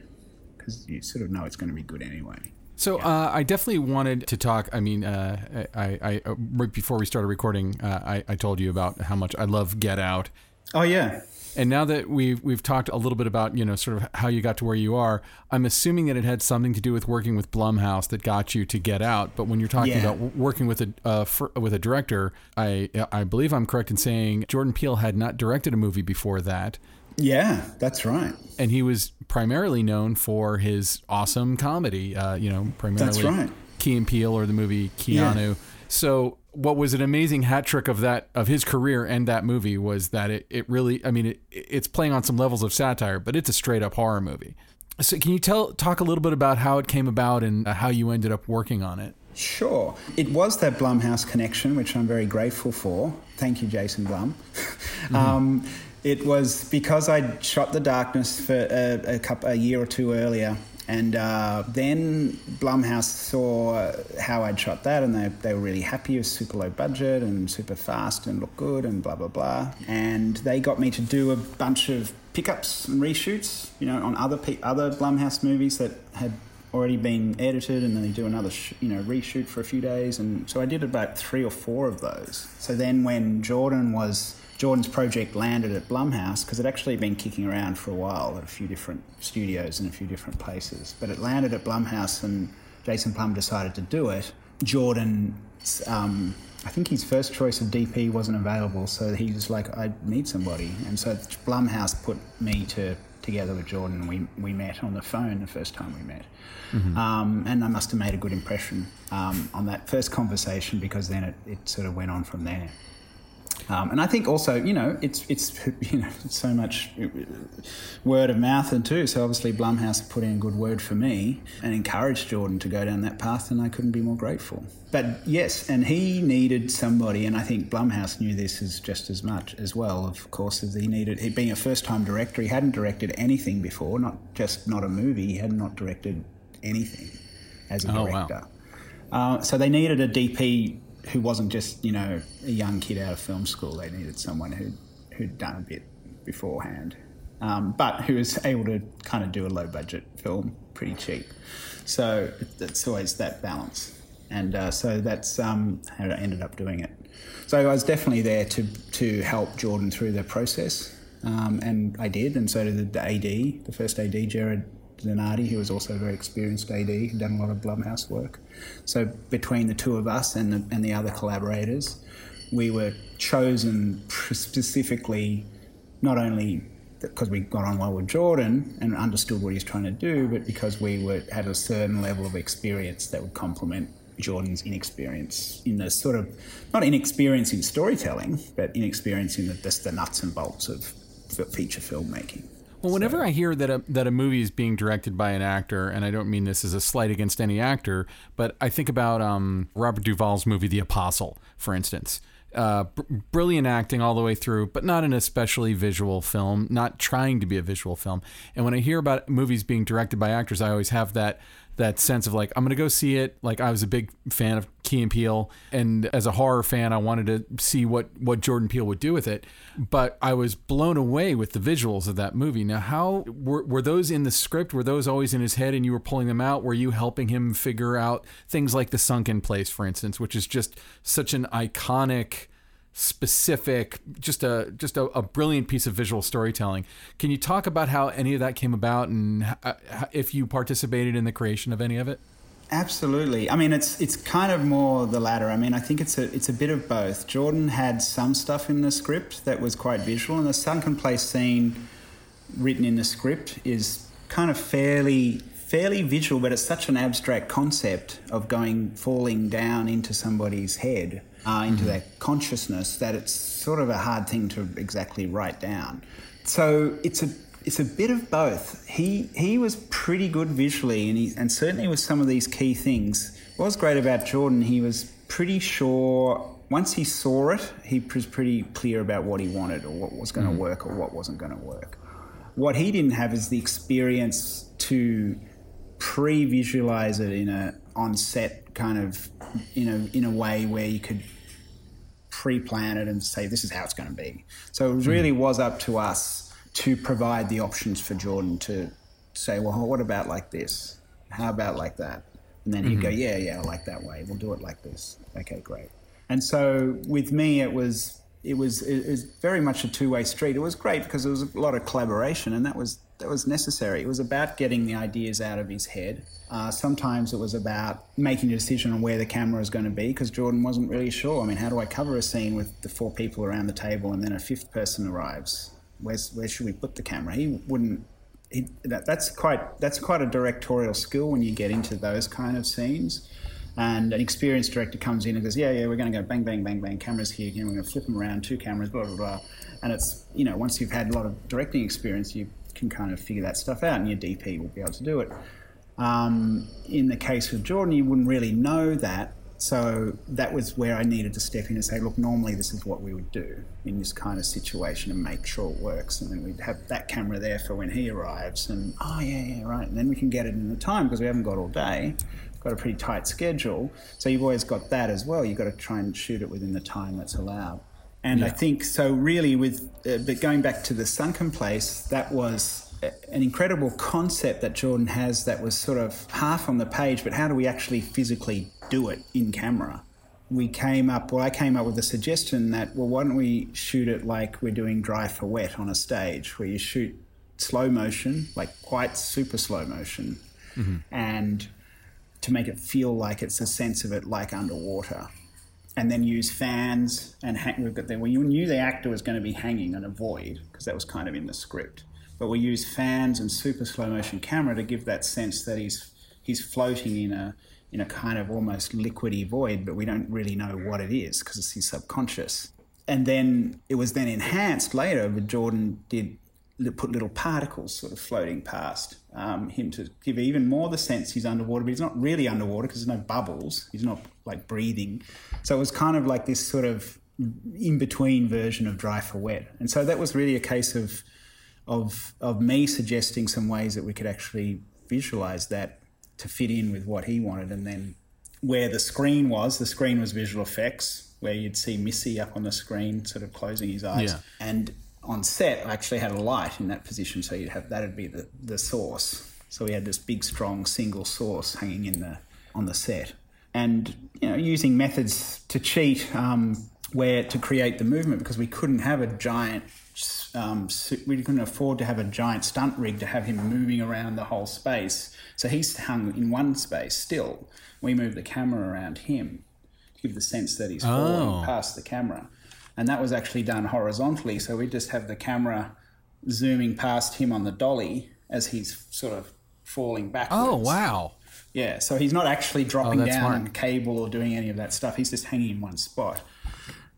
Speaker 1: because you sort of know it's going to be good anyway.
Speaker 3: So uh, I definitely wanted to talk. I mean, uh, I, I uh, right before we started recording, uh, I, I told you about how much I love Get Out,
Speaker 1: Oh yeah,
Speaker 3: and now that we've we've talked a little bit about you know sort of how you got to where you are, I'm assuming that it had something to do with working with Blumhouse that got you to Get Out. But when you're talking
Speaker 1: Yeah.
Speaker 3: about working with a uh, for, with a director, I I believe I'm correct in saying Jordan Peele had not directed a movie before that.
Speaker 1: yeah, that's right.
Speaker 3: and he was primarily known for his awesome comedy. Uh, you know, primarily that's
Speaker 1: right.
Speaker 3: Key and Peele or the movie Keanu. So, what was an amazing hat trick of that of his career and that movie was that it, it really, I mean, it, it's playing on some levels of satire, but it's a straight up horror movie. So, can you tell talk a little bit about how it came about and uh, how you ended up working on it?
Speaker 1: Sure. It was that Blumhouse connection, which I'm very grateful for. Thank you, Jason Blum. um, it was because I'd shot The Darkness for a, a, couple, a year or two earlier. And uh, then Blumhouse saw how I'd shot that, and they, they were really happy. It was super low budget and super fast and looked good and blah, blah, blah. And they got me to do a bunch of pickups and reshoots, you know, on other, pe- other Blumhouse movies that had already been edited and then they do another sh- you know reshoot for a few days and so I did about 3 or 4 of those. So then when Jordan was Jordan's project landed at Blumhouse because it actually been kicking around for a while at a few different studios in a few different places, but it landed at Blumhouse and Jason Blum decided to do it. Jordan um, I think his first choice of DP wasn't available, so he was like, "I need somebody," and so Blumhouse put me to together with Jordan. We we met on the phone the first time we met, um, and I must have made a good impression um, on that first conversation because then it, it sort of went on from there. Um, and I think also, you know, it's it's you know so much word of mouth and too. So obviously Blumhouse put in a good word for me and encouraged Jordan to go down that path, and I couldn't be more grateful. But yes, and he needed somebody, and I think Blumhouse knew this as just as much as well. Of course, as he needed, he being a first-time director, he hadn't directed anything before, not just not a movie. He had not directed anything as a
Speaker 3: Oh, wow.
Speaker 1: Uh, so they needed a DP who wasn't just you know a young kid out of film school. They needed someone who who'd done a bit beforehand, um, but who was able to kind of do a low budget film pretty cheap. So it's always that balance, and uh, so that's um, how I ended up doing it. So I was definitely there to to help Jordan through the process, um, and I did, and so did the AD, the first AD, Jared Zanardi, who was also a very experienced AD, who'd done a lot of Blumhouse work. So between the two of us and the, and the other collaborators, we were chosen specifically not only because we got on well with Jordan and understood what he was trying to do, but because we were had a certain level of experience that would complement Jordan's inexperience in the sort of not inexperience in storytelling, but inexperience in the, the nuts and bolts of feature filmmaking.
Speaker 3: Well, whenever I hear that a, that a movie is being directed by an actor, and I don't mean this as a slight against any actor, but I think about um, Robert Duvall's movie The Apostle, for instance. Uh, br- brilliant acting all the way through, but not an especially visual film, not trying to be a visual film. And when I hear about movies being directed by actors, I always have that that sense of like I'm gonna go see it. Like I was a big fan of Key and Peele, and as a horror fan, I wanted to see what what Jordan Peele would do with it. But I was blown away with the visuals of that movie. Now, how were were those in the script? Were those always in his head, and you were pulling them out? Were you helping him figure out things like the sunken place, for instance, which is just such an iconic specific just a just a, a, brilliant piece of visual storytelling. Can you talk about how any of that came about and uh, if you participated in the creation of any of it?
Speaker 1: Absolutely. I mean it's it's kind of more the latter. I mean i think it's a it's a bit of both. Jordan had some stuff in the script that was quite visual and the sunken place scene written in the script is kind of fairly fairly visual but it's such an abstract concept of going falling down into somebody's head uh, into mm-hmm. their consciousness that it's sort of a hard thing to exactly write down. So it's a it's a bit of both. He he was pretty good visually, and he, and certainly with some of these key things. What was great about Jordan, he was pretty sure. Once he saw it, he was pretty clear about what he wanted, or what was going to mm. work, or what wasn't going to work. What he didn't have is the experience to pre-visualize it in a on-set kind of in a in a way where you could pre-plan it and say this is how it's going to be. So it really mm. was up to us to provide the options for Jordan to say, well, what about like this? How about like that? And then he'd mm-hmm. go, yeah, yeah, I like that way. We'll do it like this. Okay, great. And so with me, it was it was it was very much a two way street. It was great because there was a lot of collaboration, and that was that was necessary. It was about getting the ideas out of his head. Uh, sometimes it was about making a decision on where the camera is going to be because Jordan wasn't really sure. I mean, how do I cover a scene with the four people around the table and then a fifth person arrives? Where's, where should we put the camera? He wouldn't. He, that, that's quite that's quite a directorial skill when you get into those kind of scenes. And an experienced director comes in and goes, "Yeah, yeah, we're going to go bang, bang, bang, bang. Cameras here. Know, we're going to flip them around. Two cameras. Blah blah blah." And it's you know once you've had a lot of directing experience, you can kind of figure that stuff out, and your DP will be able to do it. Um, in the case with Jordan, you wouldn't really know that. So that was where I needed to step in and say, look, normally this is what we would do in this kind of situation and make sure it works. And then we'd have that camera there for when he arrives. And oh, yeah, yeah, right. And then we can get it in the time because we haven't got all day. We've got a pretty tight schedule. So you've always got that as well. You've got to try and shoot it within the time that's allowed. And yeah. I think so. Really, with uh, but going back to the sunken place, that was an incredible concept that Jordan has that was sort of half on the page, but how do we actually physically do it in camera? We came up, well, I came up with a suggestion that, well, why don't we shoot it like we're doing dry for wet on a stage, where you shoot slow motion, like quite super slow motion, mm-hmm. and to make it feel like it's a sense of it like underwater and then use fans and hang. We've got there. Well, you knew the actor was going to be hanging in a void because that was kind of in the script. But we use fans and super slow motion camera to give that sense that he's he's floating in a in a kind of almost liquidy void, but we don't really know what it is because it's his subconscious. And then it was then enhanced later. But Jordan did put little particles sort of floating past um, him to give even more the sense he's underwater, but he's not really underwater because there's no bubbles. He's not like breathing. So it was kind of like this sort of in between version of dry for wet. And so that was really a case of of of me suggesting some ways that we could actually visualize that to fit in with what he wanted, and then where the screen was, the screen was visual effects, where you'd see Missy up on the screen, sort of closing his eyes, yeah. and on set, I actually had a light in that position, so you'd have that'd be the, the source. So we had this big, strong single source hanging in the on the set, and you know, using methods to cheat um, where to create the movement because we couldn't have a giant. Um, we couldn't afford to have a giant stunt rig to have him moving around the whole space. So he's hung in one space still. We move the camera around him to give the sense that he's falling oh. past the camera and that was actually done horizontally. So we just have the camera zooming past him on the dolly as he's sort of falling backwards.
Speaker 3: Oh wow!
Speaker 1: Yeah, so he's not actually dropping oh, down smart. cable or doing any of that stuff. He's just hanging in one spot.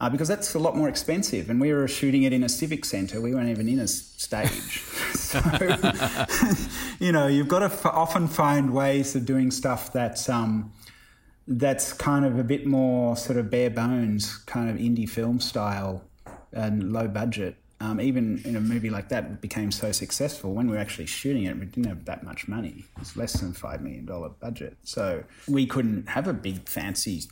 Speaker 1: Uh, because that's a lot more expensive. And we were shooting it in a civic centre. We weren't even in a stage. so, you know, you've got to f- often find ways of doing stuff that's um, that's kind of a bit more sort of bare bones, kind of indie film style and low budget. Um, even in a movie like that became so successful. When we were actually shooting it we didn't have that much money. It was less than $5 million budget. So we couldn't have a big fancy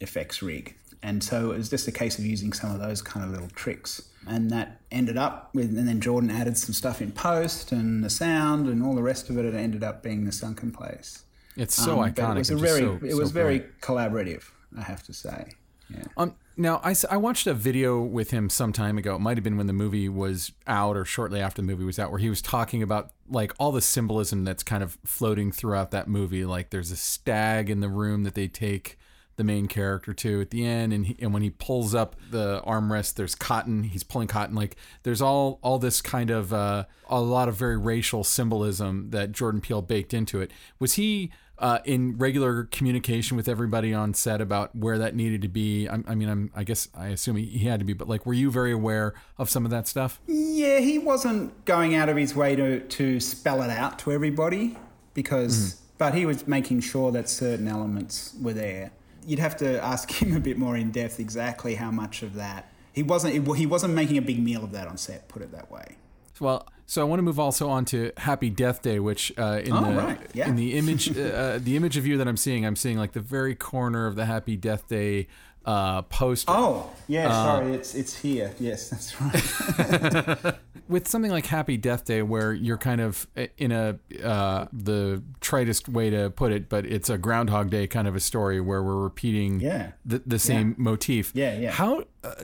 Speaker 1: effects rig. And so it was just a case of using some of those kind of little tricks. And that ended up with and then jordan added some stuff in post and the sound and all the rest of it it ended up being the sunken place
Speaker 3: It's so
Speaker 1: Um,
Speaker 3: iconic.
Speaker 1: it was very
Speaker 3: so-
Speaker 1: it
Speaker 3: so
Speaker 1: very collaborative i have to say yeah
Speaker 3: Um, now, I, I watched a video with him some time ago. It might have been when the movie was out or shortly after the movie was out, where he was talking about like all the symbolism that's kind of floating throughout that movie. Like there's a stag in the room that they take the main character to at the end, and he, and when he pulls up the armrest, there's cotton. He's pulling cotton. Like there's all all this kind of uh, a lot of very racial symbolism that Jordan Peele baked into it. Was he? Uh, in regular communication with everybody on set about where that needed to be? I, I mean, I'm, I guess I assume he, he had to be, but like, were you very aware of some of that stuff?
Speaker 1: Yeah, he wasn't going out of his way to, to spell it out to everybody because, but he was making sure that certain elements were there. You'd have to ask him a bit more in depth exactly how much of that he wasn't. He wasn't making a big meal of that on set. Put it that way.
Speaker 3: Well, so I want to move also on to Happy Death Day, which uh, in
Speaker 1: Oh,
Speaker 3: the
Speaker 1: right, yeah.
Speaker 3: in the image uh, uh, the image of you that I'm seeing, I'm seeing like the very corner of the Happy Death Day uh, poster.
Speaker 1: Oh, yeah. sorry, it's it's here. Yes, that's right.
Speaker 3: with something like Happy Death Day, where you're kind of in a uh, the tritest way to put it, but it's a Groundhog Day kind of a story where we're repeating
Speaker 1: Yeah.
Speaker 3: the, the same motif.
Speaker 1: Yeah, yeah.
Speaker 3: How uh,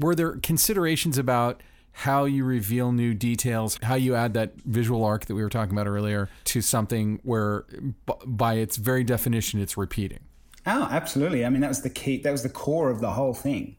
Speaker 3: were there considerations about how you reveal new details, how you add that visual arc that we were talking about earlier to something where, b- by its very definition, it's repeating?
Speaker 1: Oh, absolutely. I mean, that was the key. That was the core of the whole thing.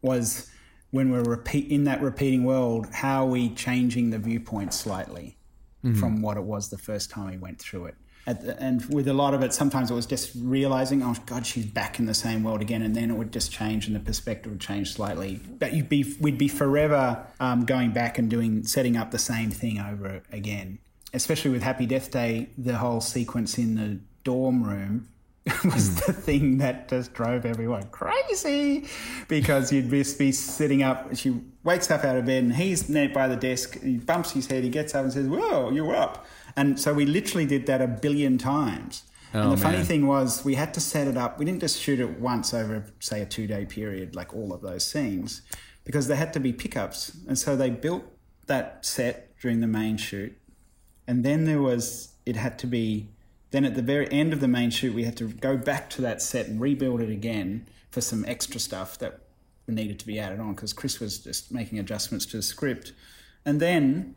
Speaker 1: Was when we're repeat in that repeating world, how are we changing the viewpoint slightly mm-hmm. from what it was the first time we went through it? At the, and with a lot of it, sometimes it was just realizing, oh God, she's back in the same world again, and then it would just change, and the perspective would change slightly. But you'd be, we'd be forever um, going back and doing, setting up the same thing over again. Especially with Happy Death Day, the whole sequence in the dorm room was the thing that just drove everyone crazy because you'd just be sitting up. She wakes up out of bed and he's by the desk. He bumps his head. He gets up and says, "Whoa, you're up!" And so we literally did that a billion times.
Speaker 3: Oh,
Speaker 1: and the funny thing was, we had to set it up. We didn't just shoot it once over, say, a two-day period, like all of those scenes, because there had to be pickups. And so they built that set during the main shoot and then there was it had to be then at the very end of the main shoot we had to go back to that set and rebuild it again for some extra stuff that needed to be added on because chris was just making adjustments to the script and then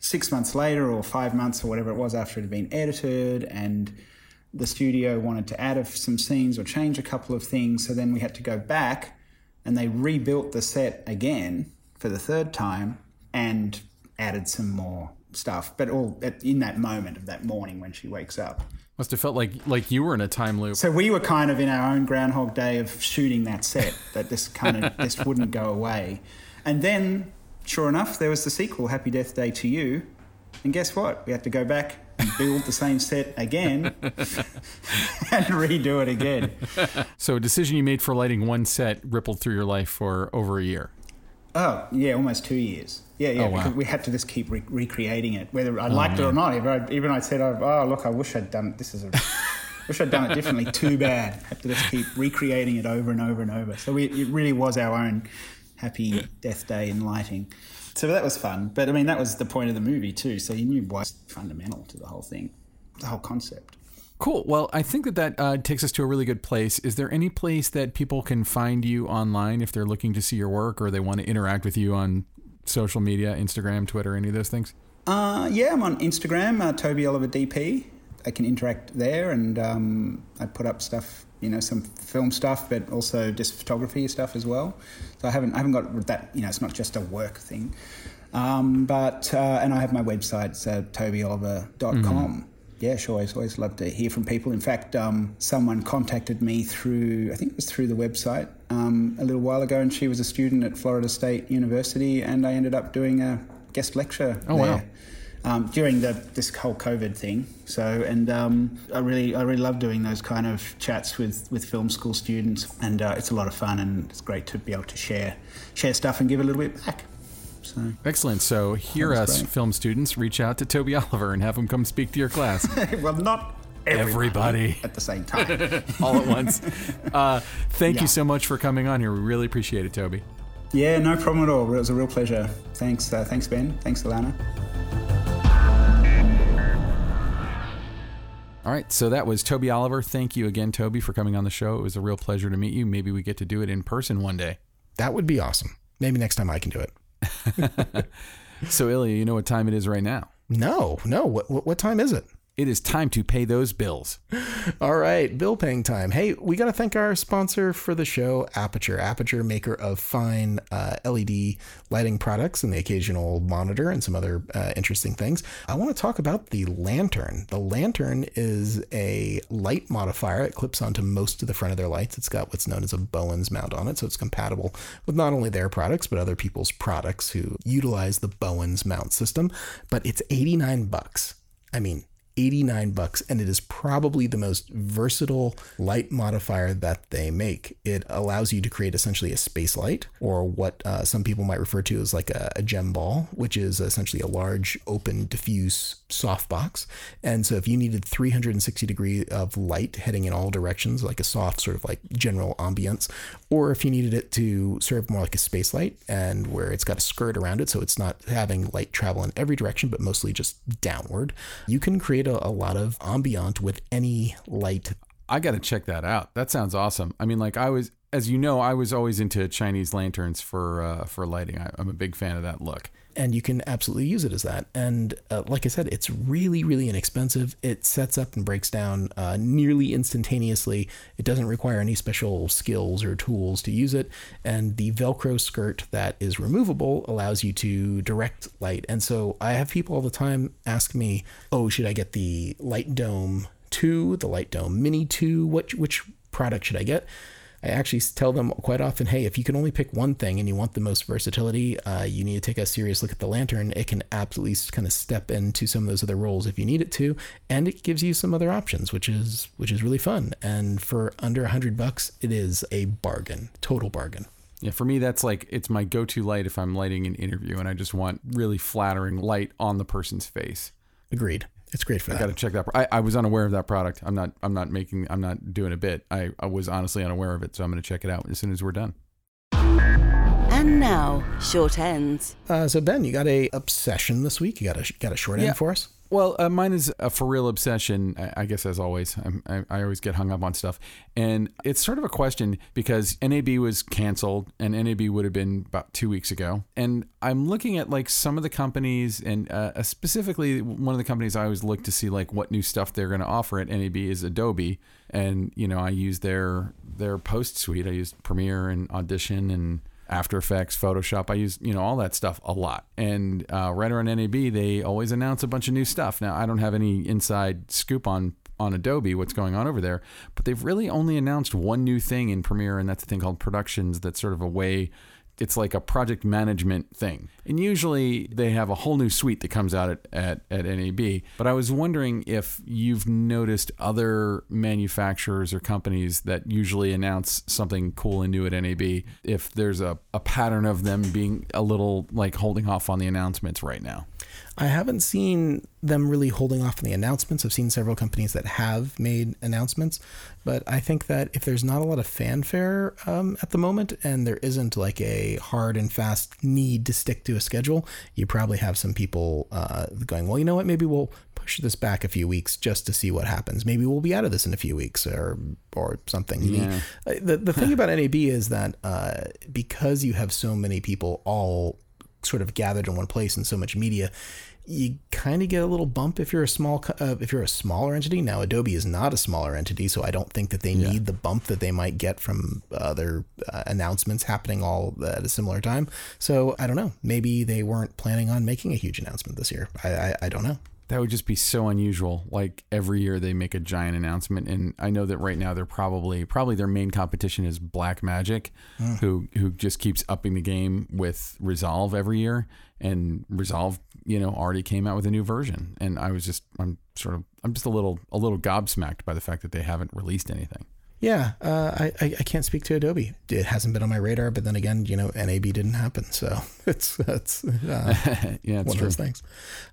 Speaker 1: six months later or five months or whatever it was after it had been edited and the studio wanted to add some scenes or change a couple of things so then we had to go back and they rebuilt the set again for the third time and added some more stuff but all at, in that moment of that morning when she wakes up
Speaker 3: Must have felt like like you were in a time loop.
Speaker 1: so we were kind of in our own groundhog day of shooting that set that this kind of this wouldn't go away and then sure enough there was the sequel happy death day to you and guess what we had to go back and build the same set again and redo it again
Speaker 3: So a decision you made for lighting one set rippled through your life for over a year.
Speaker 1: Oh yeah, almost two years. Yeah, yeah.
Speaker 3: Oh, wow.
Speaker 1: Because we had to just keep re- recreating it, whether I oh, liked it or not. Even I, even I said, oh, "Oh, look, I wish I'd done this. Is a, wish I'd done it differently. Too bad." Had to just keep recreating it over and over and over. So we, it really was our own happy death day in lighting. So that was fun. But I mean, that was the point of the movie too. So you knew was fundamental to the whole thing, the whole concept.
Speaker 3: Cool. Well, I think that that uh, takes us to a really good place. Is there any place that people can find you online if they're looking to see your work or they want to interact with you on social media, Instagram, Twitter, any of those things?
Speaker 1: Uh, yeah, I'm on Instagram, uh, Toby Oliver DP. I can interact there, and um, I put up stuff, you know, some film stuff, but also just photography stuff as well. So I haven't, I haven't got that, you know, it's not just a work thing. Um, but uh, and I have my website, it's uh, tobyoliver.com. Yeah, sure. Always, always love to hear from people. In fact, um, someone contacted me through, I think it was through the website um, a little while ago, and she was a student at Florida State University, and I ended up doing a guest lecture
Speaker 3: Oh,
Speaker 1: there
Speaker 3: wow.
Speaker 1: Um, during the this whole COVID thing. So, and um, I really I really love doing those kind of chats with with film school students, and uh, it's a lot of fun, and it's great to be able to share share stuff and give a little bit back. So
Speaker 3: Excellent. So hear us,
Speaker 1: great.
Speaker 3: film students, reach out to Toby Oliver and have him come speak to your class
Speaker 1: well, not
Speaker 3: Everybody.
Speaker 1: at the same time.
Speaker 3: all at once. Uh, thank
Speaker 1: Yeah.
Speaker 3: you so much for coming on here. We really appreciate it, Toby.
Speaker 1: yeah, no problem at all. It was a real pleasure. Thanks, uh, thanks Ben. Thanks Alana.
Speaker 3: All right, so that was Toby Oliver. Thank you again, Toby, for coming on the show. It was a real pleasure to meet you. Maybe we get to do it in person one day.
Speaker 4: That would be awesome. Maybe next time I can do it.
Speaker 3: So, Ilya, you know what time it is right now?
Speaker 4: No, no. What, what, what time is it?
Speaker 3: It is time to pay those bills.
Speaker 4: All right, bill paying time. Hey, we got to thank our sponsor for the show, Aputure. Aputure, maker of fine uh, LED lighting products and the occasional monitor and some other uh, interesting things. I want to talk about the lantern. The lantern is a light modifier. It clips onto most of the front of their lights. It's got what's known as a Bowens mount on it, so it's compatible with not only their products but other people's products who utilize the Bowens mount system. But it's 89 bucks. I mean, 89 bucks and it is probably the most versatile light modifier that they make. It allows you to create essentially a space light or what uh, some people might refer to as like a, a gem ball which is essentially a large open diffuse softbox and so if you needed 360 degree of light heading in all directions like a soft sort of like general ambience or if you needed it to serve more like a space light and where it's got a skirt around it so it's not having light travel in every direction but mostly just downward you can create a, a lot of ambient with any light
Speaker 3: I got to check that out. That sounds awesome. I mean, like I was, as you know, I was always into Chinese lanterns for uh, for lighting. I, I'm a big fan of that look.
Speaker 4: And you can absolutely use it as that. And uh, like I said, it's really, really inexpensive. It sets up and breaks down uh, nearly instantaneously. It doesn't require any special skills or tools to use it. And the Velcro skirt that is removable allows you to direct light. And so I have people all the time ask me, "Oh, should I get the Light Dome 2, the Light Dome Mini 2? Which which product should I get?" I actually tell them quite often, hey, if you can only pick one thing and you want the most versatility, uh, you need to take a serious look at the lantern. It can absolutely kind of step into some of those other roles if you need it to, and it gives you some other options, which is which is really fun. And for under a hundred bucks, it is a bargain, total bargain.
Speaker 3: Yeah, for me, that's like it's my go-to light if I'm lighting an interview and I just want really flattering light on the person's face.
Speaker 4: Agreed. It's great for
Speaker 3: I
Speaker 4: that.
Speaker 3: got to check that. I, I was unaware of that product. I'm not. I'm not making. I'm not doing a bit. I, I was honestly unaware of it, so I'm going to check it out as soon as we're done.
Speaker 2: And now, short ends.
Speaker 4: Uh, so Ben, you got a obsession this week. You got a got a short end for us.
Speaker 3: Well, uh, mine is a for real obsession. I, guess as always, I, I always get hung up on stuff, and it's sort of a question because NAB was canceled, and NAB would have been about two weeks ago, and I'm looking at like some of the companies, and uh, specifically one of the companies I always look to see like what new stuff they're going to offer at NAB is Adobe, and you know I use their their post suite. I use Premiere and Audition and after Effects, Photoshop. I use, you know, all that stuff a lot. And uh, right around NAB, they always announce a bunch of new stuff. Now, I don't have any inside scoop on on Adobe, what's going on over there, but they've really only announced one new thing in Premiere, and that's a thing called Productions. That's sort of a way. It's like a project management thing. And usually they have a whole new suite that comes out at, at, at NAB. But I was wondering if you've noticed other manufacturers or companies that usually announce something cool and new at NAB, if there's a, a pattern of them being a little like holding off on the announcements right now.
Speaker 4: I haven't seen them really holding off on the announcements. I've seen several companies that have made announcements, but I think that if there's not a lot of fanfare um, at the moment and there isn't like a hard and fast need to stick to a schedule, you probably have some people uh, going, well, you know what, maybe we'll push this back a few weeks just to see what happens. Maybe we'll be out of this in a few weeks or or something.
Speaker 3: Yeah.
Speaker 4: Uh, The, the thing about NAB is that uh, because you have so many people all sort of gathered in one place and so much media, you kind of get a little bump if you're a small uh, if you're a smaller entity. Now Adobe is not a smaller entity, so I don't think that they need the bump that they might get from other uh, announcements happening all at a similar time. So I don't know. Maybe they weren't planning on making a huge announcement this year. I I, I don't know.
Speaker 3: That would just be so unusual. Like every year they make a giant announcement, and I know that right now they're probably probably their main competition is Blackmagic, hmm. who who just keeps upping the game with Resolve every year, and Resolve you know, already came out with a new version, and I was just, I'm sort of, I'm just a little, a little gobsmacked by the fact that they haven't released anything.
Speaker 4: Yeah, uh, I, I I can't speak to Adobe. It hasn't been on my radar, but then again, you know, NAB didn't happen, so it's it's uh,
Speaker 3: yeah, it's
Speaker 4: one
Speaker 3: true.
Speaker 4: of those things.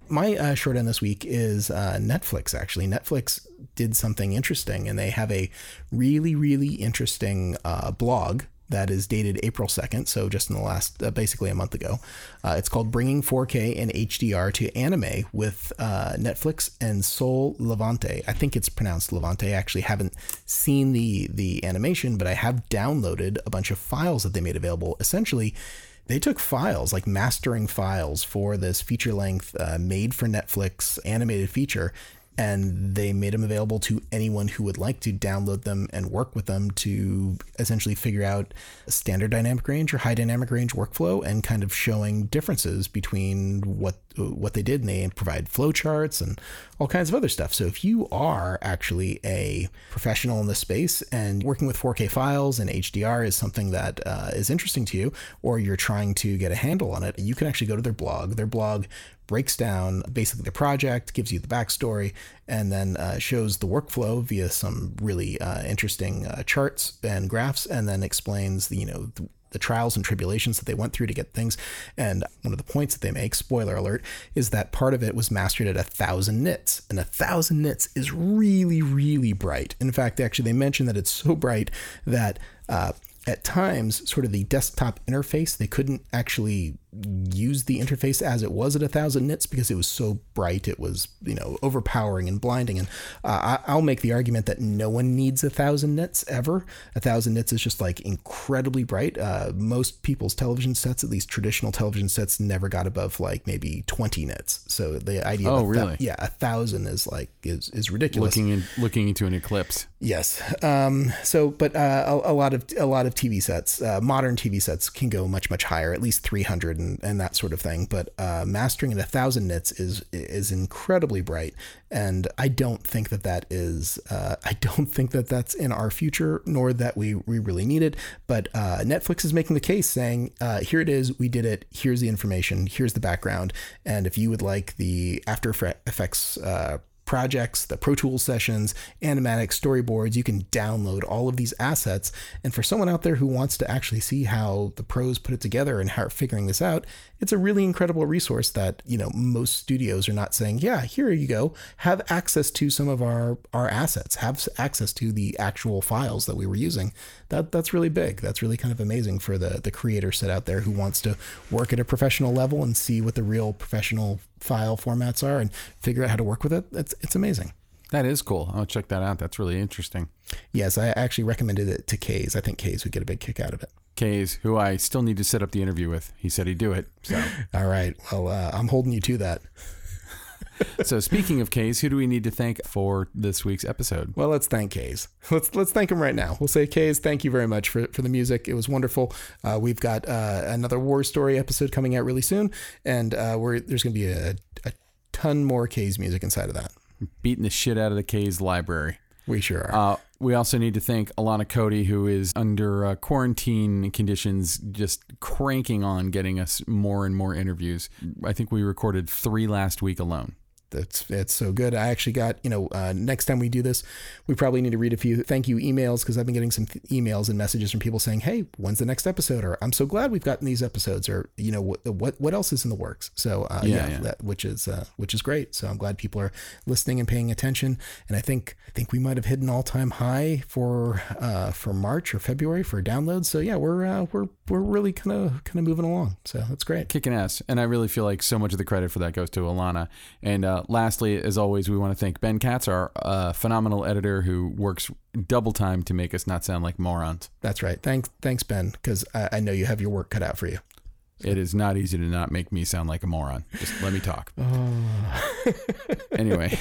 Speaker 4: My uh, short end this week is uh, Netflix. Actually, Netflix did something interesting, and they have a really really interesting uh, blog that is dated April 2nd, so just in the last, uh, basically a month ago. Uh, it's called Bringing 4K and HDR to Anime with uh, Netflix and Sol Levante. I think it's pronounced Levante. I actually haven't seen the, the animation, but I have downloaded a bunch of files that they made available. Essentially, they took files, like mastering files for this feature length, uh, made for Netflix animated feature, and they made them available to anyone who would like to download them and work with them to essentially figure out a standard dynamic range or high dynamic range workflow and kind of showing differences between what what they did and they provide flowcharts and all kinds of other stuff. So if you are actually a professional in this space and working with 4K files and HDR is something that uh, is interesting to you, or you're trying to get a handle on it, you can actually go to their blog. Their blog breaks down basically the project, gives you the backstory, and then uh, shows the workflow via some really uh, interesting uh, charts and graphs, and then explains the you know the, the trials and tribulations that they went through to get things. And one of the points that they make, spoiler alert, is that part of it was mastered at a thousand nits, and a thousand nits is really really bright. In fact, actually, they mention that it's so bright that uh, at times, sort of the desktop interface, they couldn't actually use the interface as it was at a thousand nits because it was so bright. It was, you know, overpowering and blinding. And uh, I, will make the argument that no one needs a thousand nits ever. A thousand nits is just like incredibly bright. Uh, most people's television sets, at least traditional television sets, never got above like maybe 20 nits. So the idea,
Speaker 3: oh,
Speaker 4: of
Speaker 3: really?
Speaker 4: yeah, a thousand is like is is ridiculous.
Speaker 3: Looking in, looking into an eclipse.
Speaker 4: Yes. Um, so, but uh, a, a, lot of a lot of TV sets, uh, modern TV sets, can go much much higher, at least 300 and, and that sort of thing. But uh, mastering at a thousand nits is is incredibly bright, and I don't think that that is uh, I don't think that that's in our future, nor that we we really need it. But uh, Netflix is making the case, saying, uh, "Here it is, we did it. Here's the information. Here's the background, and if you would like the After Effects." Projects, the Pro Tools sessions, animatics, storyboards. You can download all of these assets. And for someone out there who wants to actually see how the pros put it together and how figuring this out, it's a really incredible resource that, you know, most studios are not saying, yeah, here you go. Have access to some of our our assets, have access to the actual files that we were using. That that's really big. That's really kind of amazing for the the creator set out there who wants to work at a professional level and see what the real professional file formats are and figure out how to work with it. It's it's amazing.
Speaker 3: That is cool. I'll check that out. That's really interesting.
Speaker 4: Yes, I actually recommended it to Kays. I think Kays would get a big kick out of it.
Speaker 3: Kays, who I still need to set up the interview with. He said he'd do it. So,
Speaker 4: all right. Well, uh, I'm holding you to that.
Speaker 3: So speaking of Kays, who do we need to thank for this week's episode?
Speaker 4: Well, let's thank Kays. Let's let's thank him right now. We'll say Kays, thank you very much for, for the music. It was wonderful. Uh, we've got uh, another War Story episode coming out really soon, and uh, we're, there's going to be a, a ton more Kays music inside of that.
Speaker 3: Beating the shit out of the Kays library.
Speaker 4: We sure are.
Speaker 3: Uh, we also need to thank Alana Cody, who is under uh, quarantine conditions, just cranking on getting us more and more interviews. I think we recorded three last week alone
Speaker 4: that's it's so good. I actually got you know uh, next time we do this, we probably need to read a few thank you emails because I've been getting some th- emails and messages from people saying, "Hey, when's the next episode?" or "I'm so glad we've gotten these episodes," or you know what what what else is in the works. So uh, yeah, yeah, yeah. That, which is uh, which is great. So I'm glad people are listening and paying attention. And I think I think we might have hit an all time high for uh, for March or February for downloads. So yeah, we're uh, we're we're really kind of kind of moving along. So that's great,
Speaker 3: kicking ass. And I really feel like so much of the credit for that goes to Alana and. Uh, lastly, as always, we want to thank Ben Katz, our uh, phenomenal editor who works double time to make us not sound like morons.
Speaker 4: That's right. Thanks, thanks, Ben, because I, I, know you have your work cut out for you.
Speaker 3: It is not easy to not make me sound like a moron. Just let me talk. Oh. anyway.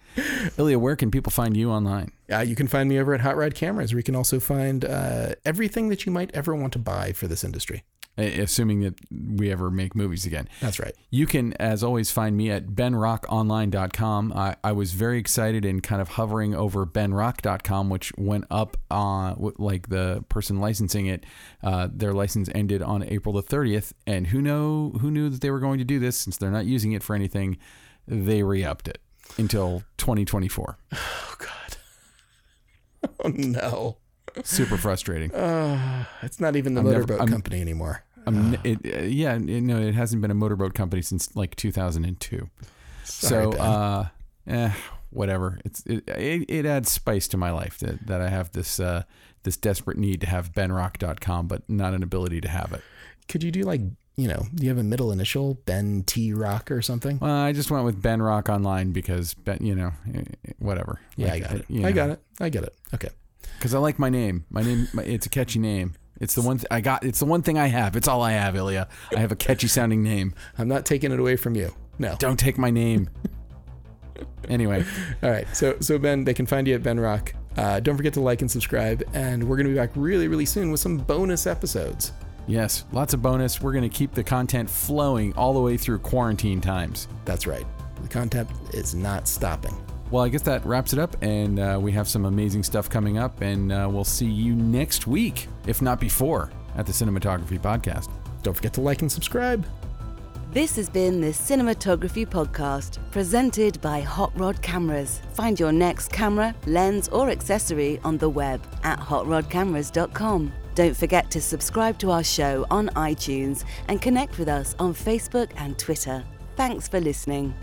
Speaker 3: Ilya, where can people find you online?
Speaker 4: Uh, you can find me over at Hot Rod Cameras, where you can also find uh, everything that you might ever want to buy for this industry.
Speaker 3: Assuming that we ever make movies again.
Speaker 4: That's right.
Speaker 3: You can, as always, find me at benrockonline.com. I, I was very excited and kind of hovering over benrock.com, which went up, uh, like the person licensing it, uh, their license ended on April the 30th. And who know who knew that they were going to do this since they're not using it for anything? They re-upped it until 2024.
Speaker 4: Oh God. Oh no.
Speaker 3: Super frustrating.
Speaker 4: Uh, it's not even the
Speaker 3: I'm never-
Speaker 4: motorboat
Speaker 3: I'm-
Speaker 4: company anymore.
Speaker 3: Um, it, uh, yeah, it, no, it hasn't been a motorboat company since like 2002.
Speaker 4: Sorry,
Speaker 3: so, uh, eh, whatever. It's it, it, it adds spice to my life that, that I have this uh, this desperate need to have benrock.com, but not an ability to have it.
Speaker 4: Could you do like you know? Do you have a middle initial, Ben T Rock or something?
Speaker 3: Well, I just went with Ben Rock Online because, ben, you know, eh, eh, whatever.
Speaker 4: Yeah, I got it. I got it. I get it. Okay.
Speaker 3: Because I like my name. My name. My, it's a catchy name. It's the one th- I got. It's the one thing I have. It's all I have, Ilya. I have a catchy sounding name.
Speaker 4: I'm not taking it away from you. No.
Speaker 3: Don't take my name. anyway,
Speaker 4: All right. So so Ben, they can find you at Ben Rock. Uh, don't forget to like and subscribe, and we're gonna be back really really soon with some bonus episodes.
Speaker 3: yes, lots of bonus. We're gonna keep the content flowing all the way through quarantine times.
Speaker 4: That's right. The content is not stopping.
Speaker 3: Well, I guess that wraps it up, and uh, we have some amazing stuff coming up, and uh, we'll see you next week, if not before, at the Cinematography Podcast.
Speaker 4: Don't forget to like and subscribe.
Speaker 2: This has been the Cinematography Podcast, presented by Hot Rod Cameras. Find your next camera, lens, or accessory on the web at hotrodcameras.com. Don't forget to subscribe to our show on iTunes and connect with us on Facebook and Twitter. Thanks for listening.